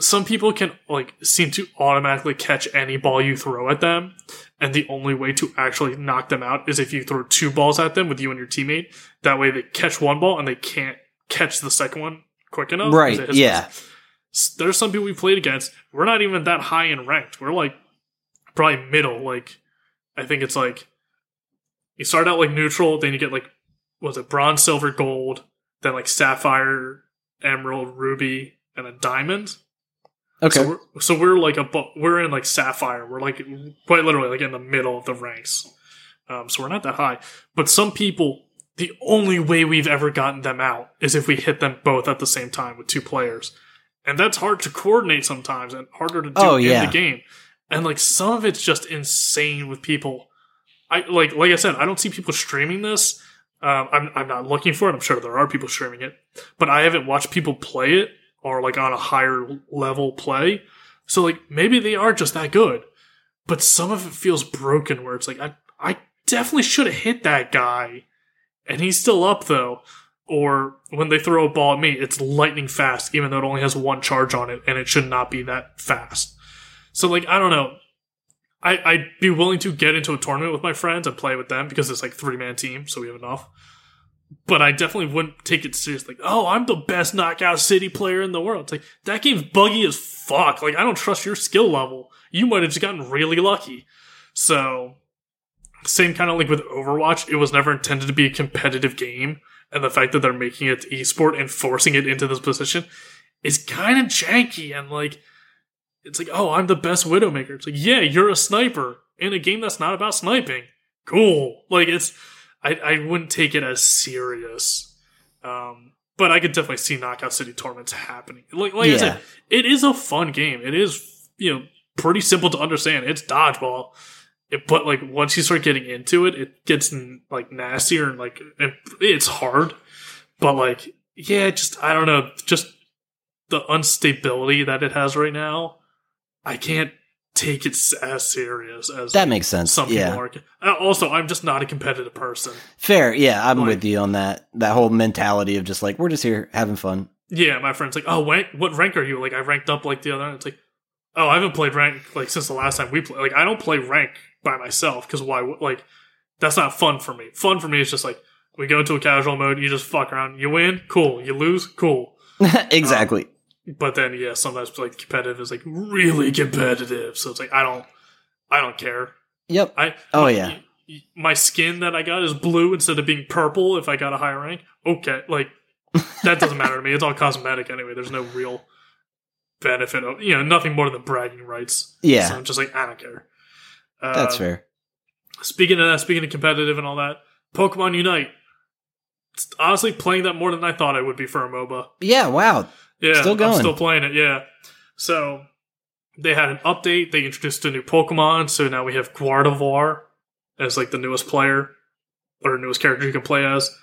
Some people can like seem to automatically catch any ball you throw at them, and the only way to actually knock them out is if you throw two balls at them with you and your teammate. That way, they catch one ball and they can't catch the second one quick enough. Right, yeah. there's some people we played against. We're not even that high in ranked. We're like probably middle. Like I think it's like you start out like neutral, then you get like was it bronze, silver, gold, then like sapphire, emerald, ruby, and a diamond. Okay. So we're, so we're like a we're in like sapphire. We're like quite literally like in the middle of the ranks. Um, so we're not that high. But some people, the only way we've ever gotten them out is if we hit them both at the same time with two players, and that's hard to coordinate sometimes and harder to do Oh, in the game. And like some of it's just insane with people. I like like I said, I don't see people streaming this. Um, I'm I'm not looking for it. I'm sure there are people streaming it, but I haven't watched people play it or like on a higher level play. So like maybe they are just that good, but some of it feels broken where it's like I I definitely should have hit that guy, and he's still up though. Or when they throw a ball at me, it's lightning fast, even though it only has one charge on it, and it should not be that fast. So like I don't know. I, I'd be willing to get into a tournament with my friends and play with them because it's like three man team, so we have enough. but I definitely wouldn't take it seriously. Like, oh, I'm the best Knockout City player in the world. It's like that game's buggy as fuck. Like, I don't trust your skill level. You might have just gotten really lucky. So, same kind of like with Overwatch. It was never intended to be a competitive game, and the fact that they're making it esport and forcing it into this position is kind of janky. And like, it's like, oh, I'm the best Widowmaker. It's like, yeah, you're a sniper in a game that's not about sniping. Cool. Like, it's I, I wouldn't take it as serious. Um, but I could definitely see Knockout City tournaments happening. Like, like I said, it is a fun game. It is, you know, pretty simple to understand. It's dodgeball. It, but like once you start getting into it, it gets like nastier and like it, it's hard. But like, yeah, just I don't know, just the unstability that it has right now. I can't take it as serious as That makes sense. some people are. Uh, Also, I'm just not a competitive person. Fair. Yeah, I'm Like- with you on that. That whole mentality of just like we're just here having fun. Yeah, my friend's like, "Oh, rank, what rank are you?" Like, I ranked up like the other. It's like, "Oh, I haven't played rank like since the last time we played." Like, I don't play rank by myself because why? Like, that's not fun for me. Fun for me is just like we go into a casual mode. You just fuck around. You win, cool. You lose, cool. [LAUGHS] exactly. But then, yeah, sometimes like competitive is like really competitive. So it's like I don't, I don't care. yep. I Oh, my, yeah. My skin that I got is blue instead of being purple. If I got a higher rank, okay, like that doesn't [LAUGHS] matter to me. It's all cosmetic anyway. There's no real benefit of you know nothing more than bragging rights. Yeah. so I'm just like I don't care. Uh, That's fair. Speaking of that, speaking of competitive and all that, Pokemon Unite. Honestly playing that more than I thought I would be for a MOBA. Yeah. Wow. Yeah, Still going. I'm still playing it. Yeah. So they had an update. They introduced a new Pokemon. So now we have Gardevoir as like the newest player or newest character you can play as.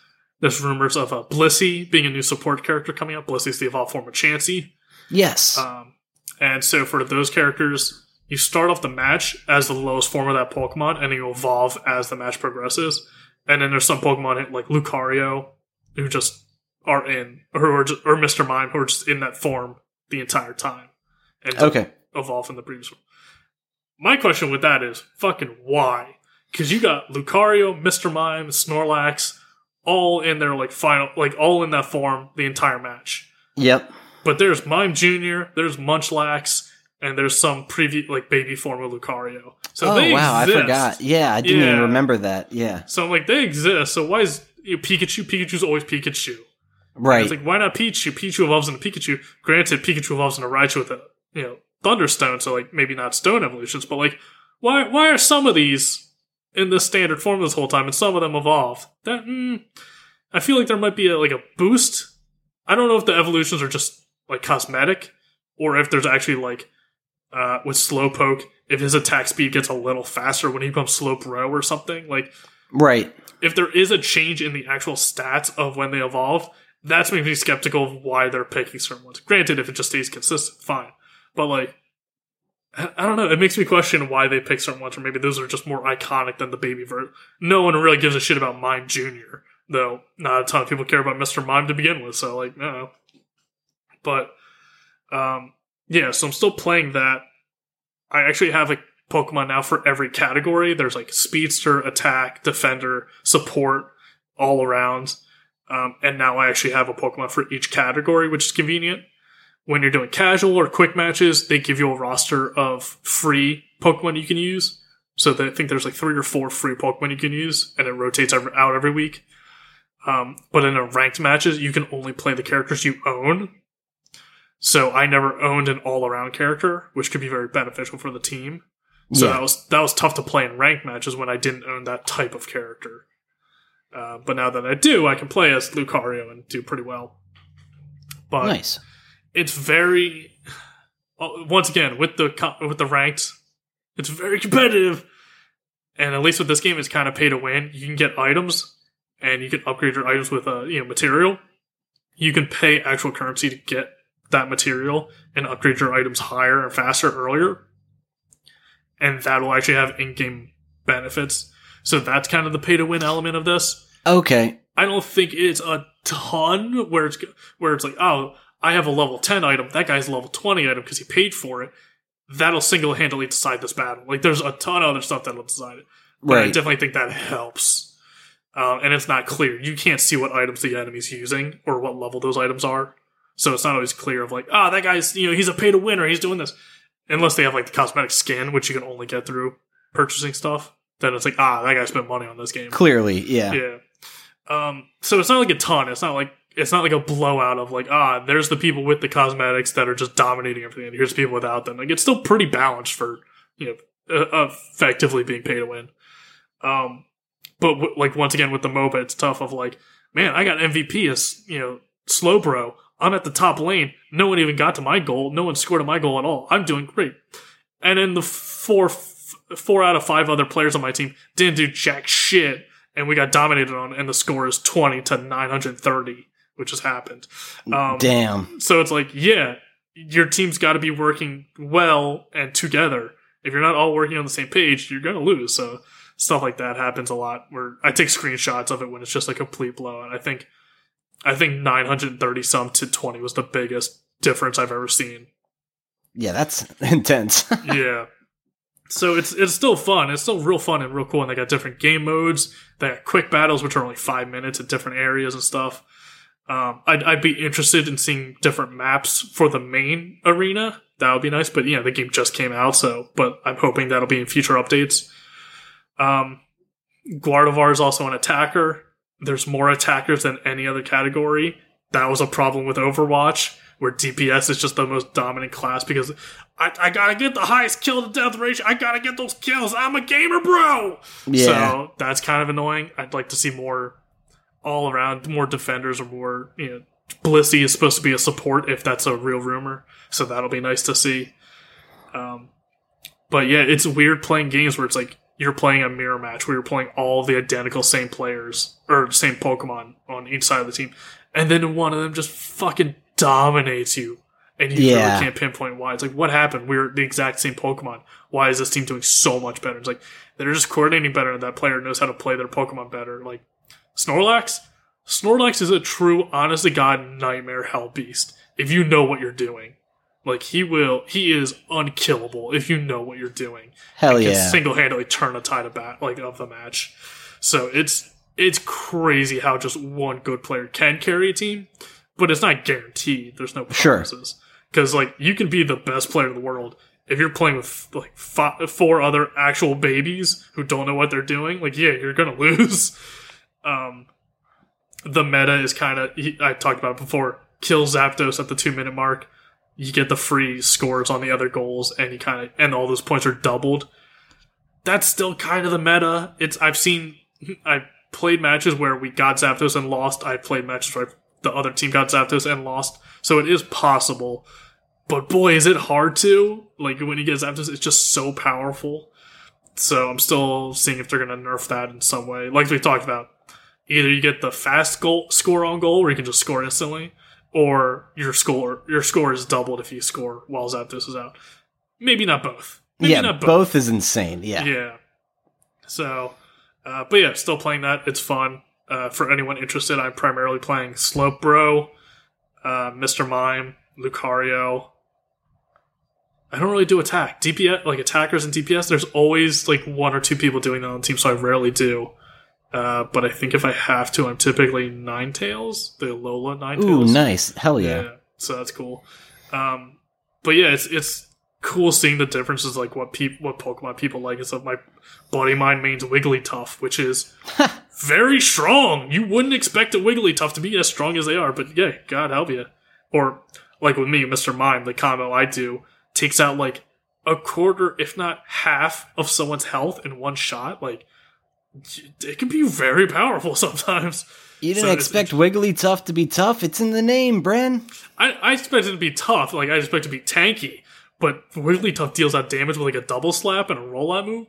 There's rumors of uh, Blissey being a new support character coming up. Blissey's the evolved form of Chansey. Yes. Um, and so for those characters, you start off the match as the lowest form of that Pokemon, and you evolve as the match progresses. And then there's some Pokemon like Lucario who just are in, or are just, or Mr. Mime who are just in that form the entire time, and okay. evolve from the previous one. My question with that is fucking why? Because you got Lucario, Mr. Mime, Snorlax, all in their like final, like all in that form the entire match. Yep. But there's Mime Junior, there's Munchlax, and there's some preview like baby form of Lucario. So oh they wow, exist. I forgot. Yeah, I didn't even remember that. Yeah. So I'm like, they exist. So why is you know, Pikachu? Pikachu's always Pikachu. Right. It's like why not Pichu? Pichu evolves into Pikachu. Granted, Pikachu evolves into Raichu with a you know Thunderstone, so like maybe not Stone evolutions, but like why why are some of these in the standard form this whole time and some of them evolve? That mm, I feel like there might be a, like a boost. I don't know if the evolutions are just like cosmetic or if there's actually like uh, with Slowpoke, if his attack speed gets a little faster when he becomes Slowbro or something. Like right. if there is a change in the actual stats of when they evolve, that's making me skeptical of why they're picking certain ones. Granted, if it just stays consistent, fine. But like, I I don't know. It makes me question why they pick certain ones, or maybe those are just more iconic than the baby version. No one really gives a shit about Mime Junior, though. Not a ton of people care about Mister Mime to begin with. So like, no. But, um, yeah. So I'm still playing that. I actually have a Pokemon now for every category. There's like speedster, attack, defender, support, all around. Um, and now I actually have a Pokemon for each category, which is convenient. When you're doing casual or quick matches, they give you a roster of free Pokemon you can use. So they, I think there's like three or four free Pokemon you can use, and it rotates every, out every week. Um, but in a ranked matches, you can only play the characters you own. So I never owned an all-around character, which could be very beneficial for the team. So yeah. that was that was tough to play in ranked matches when I didn't own that type of character. Uh, but now that I do, I can play as Lucario and do pretty well. But nice. it's very uh, once again with the with the ranked, it's very [LAUGHS] competitive. And at least with this game, it's kind of pay to win. You can get items, and you can upgrade your items with uh, you know material. You can pay actual currency to get that material and upgrade your items higher and faster earlier, and that will actually have in-game benefits. So that's kind of the pay to win element of this. Okay. I don't think it's a ton where it's where it's like, oh, I have a level ten item, that guy's a level twenty item because he paid for it. That'll single handedly decide this battle. Like, there's a ton of other stuff that'll decide it. But I definitely think that helps. um, and it's not clear. You can't see what items the enemy's using or what level those items are. So it's not always clear of like, ah, that guy's you know he's a pay to win or he's doing this, unless they have like the cosmetic skin, which you can only get through purchasing stuff. Then it's like, ah, that guy spent money on this game. Clearly, yeah. Yeah. Um, so it's not like a ton. It's not like it's not like a blowout of like ah, there's the people with the cosmetics that are just dominating everything, and here's people without them. Like it's still pretty balanced for you know effectively being paid to win. Um, but w- like once again with the MOBA, it's tough. Of like, man, I got MVP as you know Slowbro. I'm at the top lane. No one even got to my goal. No one scored at my goal at all. I'm doing great. And then the four four out of five other players on my team didn't do jack shit, and we got dominated on. And the score is twenty to nine hundred thirty, which has happened. Um, Damn. so it's like, yeah, your team's got to be working well and together. If you're not all working on the same page, you're going to lose. So stuff like that happens a lot. Where I take screenshots of it when it's just a complete blowout. I think, I think 930 some to 20 was the biggest difference I've ever seen. Yeah, that's [LAUGHS] intense. yeah. So it's it's still fun. It's still real fun and real cool. And they got different game modes. They got quick battles, which are only five minutes at different areas and stuff. Um, I'd, I'd be interested in seeing different maps for the main arena. That would be nice. But yeah, the game just came out, so but I'm hoping that'll be in future updates. Um, Gardevoir is also an attacker. There's more attackers than any other category. That was a problem with Overwatch, where DPS is just the most dominant class because I, I gotta get the highest kill to death ratio. I gotta get those kills. I'm a gamer, bro. Yeah. So that's kind of annoying. I'd like to see more all around, more defenders or more, you know, Blissey is supposed to be a support if that's a real rumor. So that'll be nice to see. Um, but yeah, it's weird playing games where it's like you're playing a mirror match where you're playing all the identical same players or same Pokemon on each side of the team, and then one of them just fucking dominates you, and you Yeah. really can't pinpoint why. It's like, what happened? We're the exact same Pokemon. Why is this team doing so much better? It's like they're just coordinating better, and that player knows how to play their Pokemon better. Like Snorlax, Snorlax is a true, honest to god nightmare hell beast. If you know what you're doing, like he will, he is unkillable if you know what you're doing Hell yeah. single-handedly turn a tide of bat like of the match. So it's it's crazy how just one good player can carry a team, but it's not guaranteed. There's no Sure. promises because like you can be the best player in the world if you're playing with like five, four other actual babies who don't know what they're doing. Like yeah, you're gonna [LAUGHS] lose. Um, the meta is kind of I talked about it before. Kill Zapdos at the two minute mark. You get the free scores on the other goals, and you kind of and all those points are doubled. That's still kind of the meta. It's I've seen I played matches where we got Zapdos and lost. I played matches where the other team got Zapdos and lost. So it is possible. But boy, is it hard to like when you get Zapdos. It's just so powerful. So I'm still seeing if they're gonna nerf that in some way. Like we talked about, either you get the fast goal score on goal where you can just score instantly, or your score your score is doubled if you score while Zapdos is out. Maybe not both. Maybe yeah, not both. is insane. Yeah. yeah. So, uh, but yeah, still playing that. It's fun. Uh, for anyone interested, I'm primarily playing Slowbro, uh, Mr. Mime, Lucario. I don't really do attack. DPS, like attackers and DPS, there's always like one or two people doing that on the team, so I rarely do. Uh, but I think if I have to, I'm typically Ninetales, the Alolan Ninetales. Ooh, nice. Hell yeah. Yeah, so that's cool. Um, but yeah, it's it's cool seeing the differences, like what peop- what Pokemon people like. It's of my buddy of mine means Wigglytuff, which is [LAUGHS] very strong. You wouldn't expect a Wigglytuff to be as strong as they are, but yeah, God help you. Or like with me, Mr. Mime, the combo I do takes out like a quarter, if not half, of someone's health in one shot. Like it can be very powerful [LAUGHS] sometimes. You didn't So expect Wigglytuff to be tough. It's in the name, Bren. I, I expect it to be tough. Like I expect it to be tanky, but Wigglytuff deals out damage with like a double slap and a rollout move.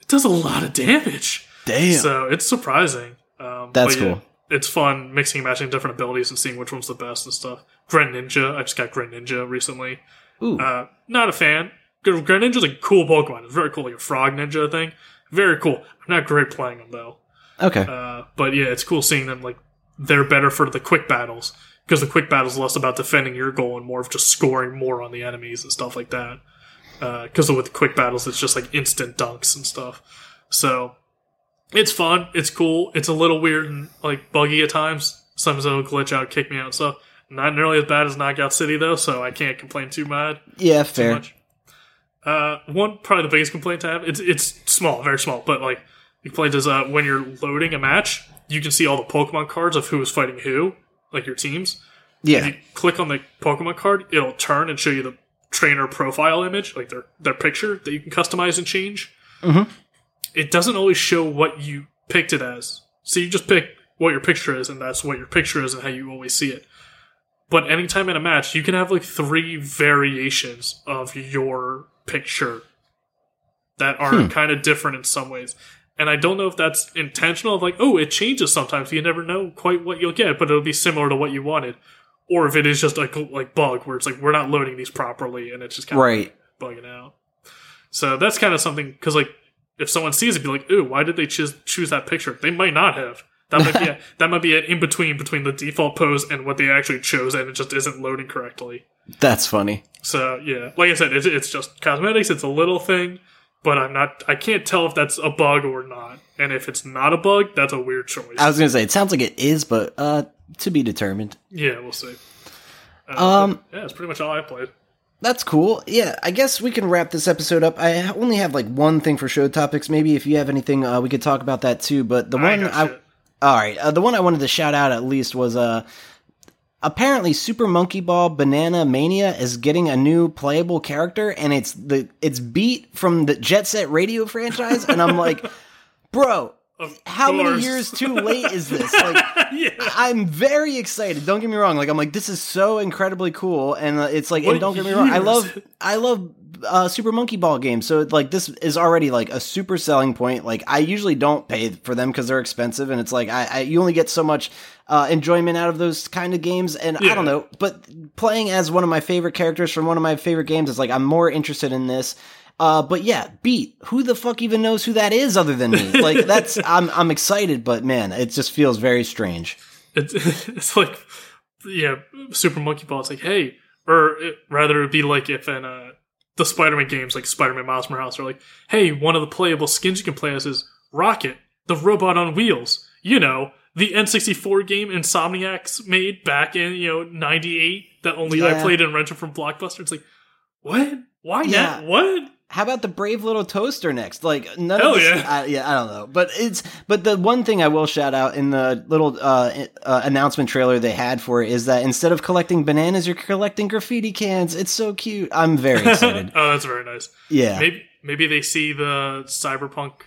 It does a lot of damage, Damn. so it's surprising. Um, That's yeah, cool. It's fun mixing and matching different abilities and seeing which one's the best and stuff. Greninja, I just got Greninja recently. Ooh. Uh, not a fan. Gren- Greninja's a cool Pokemon. It's very cool, like a frog ninja thing. Very cool. I'm not great playing them though. okay. Uh, but yeah, it's cool seeing them like they're better for the quick battles because the quick battles less about defending your goal and more of just scoring more on the enemies and stuff like that. Because with quick battles, it's just like instant dunks and stuff. So it's fun. It's cool. It's a little weird and like buggy at times. Sometimes it'll glitch out, kick me out, and stuff. Not nearly as bad as Knockout City though, so I can't complain too bad. Yeah, Too fair. much. Uh, one probably the biggest complaint I have. It's it's small, very small, but like the complaint is uh, when you're loading a match, you can see all the Pokemon cards of who is fighting who, like your teams. If Yeah, you click on the Pokemon card, it'll turn and show you the trainer profile image, like their their picture that you can customize and change. Mhm. It doesn't always show what you picked it as, so you just pick what your picture is, and that's what your picture is and how you always see it. But anytime in a match, you can have like three variations of your picture that are Hmm. kind of different in some ways. And I don't know if that's intentional, of like, oh, it changes sometimes. You never know quite what you'll get, but it'll be similar to what you wanted. Or if it is just like like bug, where it's like we're not loading these properly, and it's just kind of right. bugging out. So that's kind of something because like if someone sees it, be like, "Ooh, why did they choose choose that picture?" They might not have. That might be a, [LAUGHS] that might be an in between between the default pose and what they actually chose, and it just isn't loading correctly. That's funny. So yeah, like I said, it's, it's just cosmetics. It's a little thing, but I'm not. I can't tell if that's a bug or not. And if it's not a bug, that's a weird choice. I was gonna say it sounds like it is, but uh, to be determined. yeah, we'll see. Uh, Um, yeah, that's pretty much all I played. That's cool. Yeah, I guess we can wrap this episode up. I only have like one thing for show topics. Maybe if you have anything, uh, we could talk about that too. But the I one I, shit. all right, uh, the one I wanted to shout out at least was uh, apparently Super Monkey Ball Banana Mania is getting a new playable character, and it's the it's Beat from the Jet Set Radio franchise, and I'm like, [LAUGHS] bro, Of how many years too [LAUGHS] late is this? Like, yeah. I'm very excited. Don't get me wrong. Like I'm like this is so incredibly cool, and uh, it's like What and don't get me wrong. I love I love uh, Super Monkey Ball games. So like this is already like a super selling point. Like I usually don't pay for them because they're expensive, and it's like I, I you only get so much uh, enjoyment out of those kind of games. And I don't know, but playing as one of my favorite characters from one of my favorite games is like I'm more interested in this. Uh, but yeah, beat. Who the fuck even knows who that is other than me? [LAUGHS] Like that's I'm I'm excited, but man, it just feels very strange. it's, [LAUGHS] it's like yeah super monkey ball it's like hey or it, rather it would be like if in uh the spider-man games like spider-man miles morales are like hey one of the playable skins you can play as is rocket the robot on wheels you know the n64 game insomniacs made back in you know 98 that only i played and rented from blockbuster it's like what why Yeah. not what How about the brave little toaster next? Like none Hell of this, yeah. I, yeah, I don't know, but it's but the one thing I will shout out in the little uh, uh, announcement trailer they had for it is that instead of collecting bananas, you're collecting graffiti cans. It's so cute. I'm very [LAUGHS] excited. oh that's very nice yeah, maybe maybe they see the cyberpunk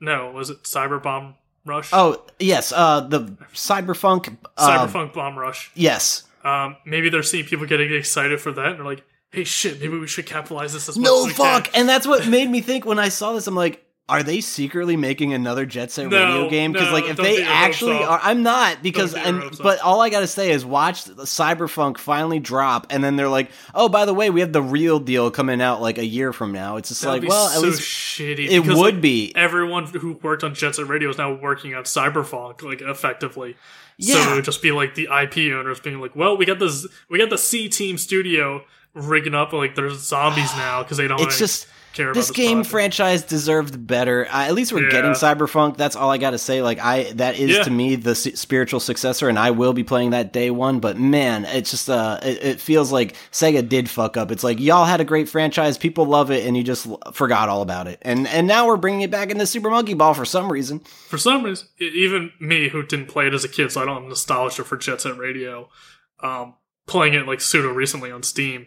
no was it cyberbomb rush Oh yes, uh, the cyberfunk. Uh, Cyberpunk Bomb Rush. Yes. Um, maybe they're seeing people getting excited for that, and they're like, "Hey, shit! Maybe we should capitalize this as much No as fuck, can." and that's what made me think when I saw this. I'm like, are they secretly making another Jet Set No, Radio game? Because no, like, if they get your hopes actually are, I'm not because and but all I gotta say is watch Cyberpunk finally drop, and then they're like, oh, by the way, we have the real deal coming out like a year from now. It's just That'd like, well, at so least shitty. it would like, be. Everyone who worked on Jet Set Radio is now working on Cyberpunk, like effectively. So Yeah. it would just be like the IP owners being like, "Well, we got this, we got the C Team Studio rigging up like there's zombies [SIGHS] now because they don't It's just care this game project. franchise deserved better. Uh, at least we're Yeah. getting Cyberpunk. That's all I got to say. Like I, that is Yeah. to me the s- spiritual successor, and I will be playing that day one. But man, it's just uh, it, it feels like Sega did fuck up. It's like y'all had a great franchise, people love it, and you just l- forgot all about it. And and now we're bringing it back into Super Monkey Ball for some reason. for some reason, even me who didn't play it as a kid, so I don't have nostalgia for Jet Set Radio, um, playing it like pseudo recently on Steam,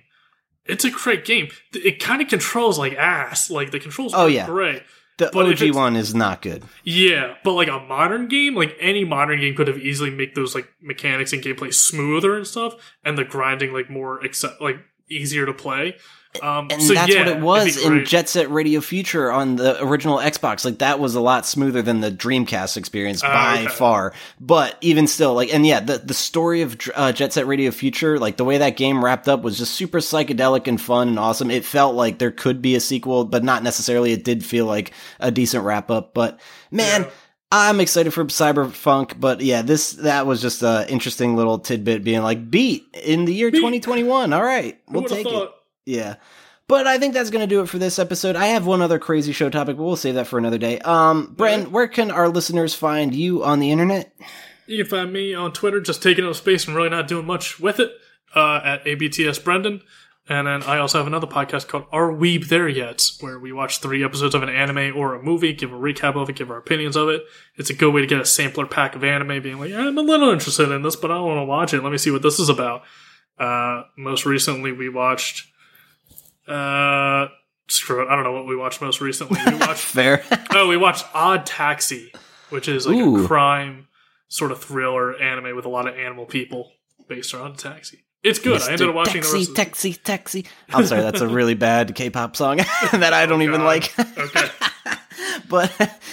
it's a great game. It kind of controls like ass. Like the controls Oh, yeah. great. The But OG one is not good. Yeah, but like a modern game, like any modern game could have easily make those like mechanics and gameplay smoother and stuff, and the grinding like more accept like easier to play. Um, And so that's yeah, what it was in. Jet Set Radio Future on the original Xbox. Like that was a lot smoother than the Dreamcast experience Oh, by okay. far. But even still, like, and yeah, the the story of uh, Jet Set Radio Future, like the way that game wrapped up was just super psychedelic and fun and awesome. It felt like there could be a sequel, but not necessarily. It did feel like a decent wrap up. But man. Yeah. I'm excited for Cyberpunk, but yeah, this that was just an interesting little tidbit, being like, "Beat in the year Beat. 2021." All right, we'll take it. Yeah. But I think that's going to do it for this episode. I have one other crazy show topic, but we'll save that for another day. Um, Brent, where can our listeners find you on the internet? You can find me on Twitter, just taking up space and really not doing much with it, uh, at ABTS Brendan. And then I also have another podcast called Are Weeb There Yet, where we watch three episodes of an anime or a movie, give a recap of it, give our opinions of it. It's a good way to get a sampler pack of anime, being like, I'm a little interested in this, but I don't want to watch it. Let me see what this is about. Uh, most recently, we watched. Uh, screw it. I don't know what we watched most recently. We [LAUGHS] watched. Fair. oh, we watched Odd Taxi, which is like Ooh. a crime sort of thriller anime with a lot of animal people based around a taxi. It's good. I ended up watching taxi, the of taxi, taxi. I'm sorry, that's a really bad K-pop song [LAUGHS] that I don't even God. like. Okay. [LAUGHS] [LAUGHS] but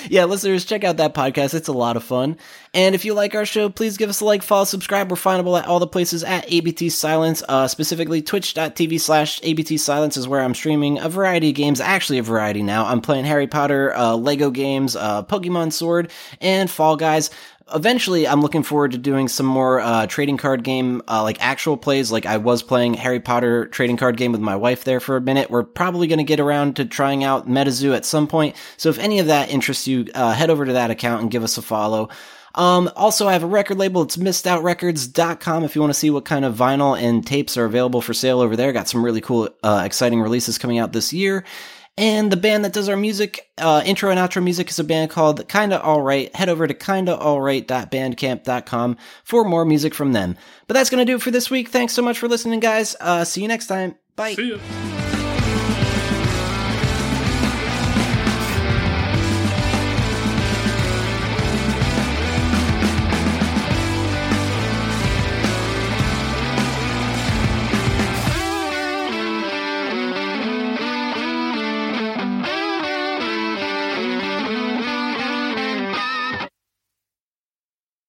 yeah, listeners, check out that podcast. It's a lot of fun. And if you like our show, please give us a like, follow, subscribe. We're findable at all the places at ABT Silence, uh, specifically twitch.tv slash ABT Silence is where I'm streaming a variety of games, actually a variety now. I'm playing Harry Potter, uh, Lego games, uh, Pokemon Sword, and Fall Guys eventually i'm looking forward to doing some more uh, trading card game uh, like actual plays like i was playing harry potter trading card game with my wife there for a minute we're probably going to get around to trying out metazoo at some point so if any of that interests you uh, head over to that account and give us a follow um, also, I have a record label. It's missedoutrecords.com if you want to see what kind of vinyl and tapes are available for sale over there. Got some really cool, uh, exciting releases coming out this year. And the band that does our music, uh, intro and outro music is a band called Kinda Alright. Head over to kindaalright.bandcamp.com for more music from them. But that's going to do it for this week. Thanks so much for listening, guys. Uh, see you next time. Bye.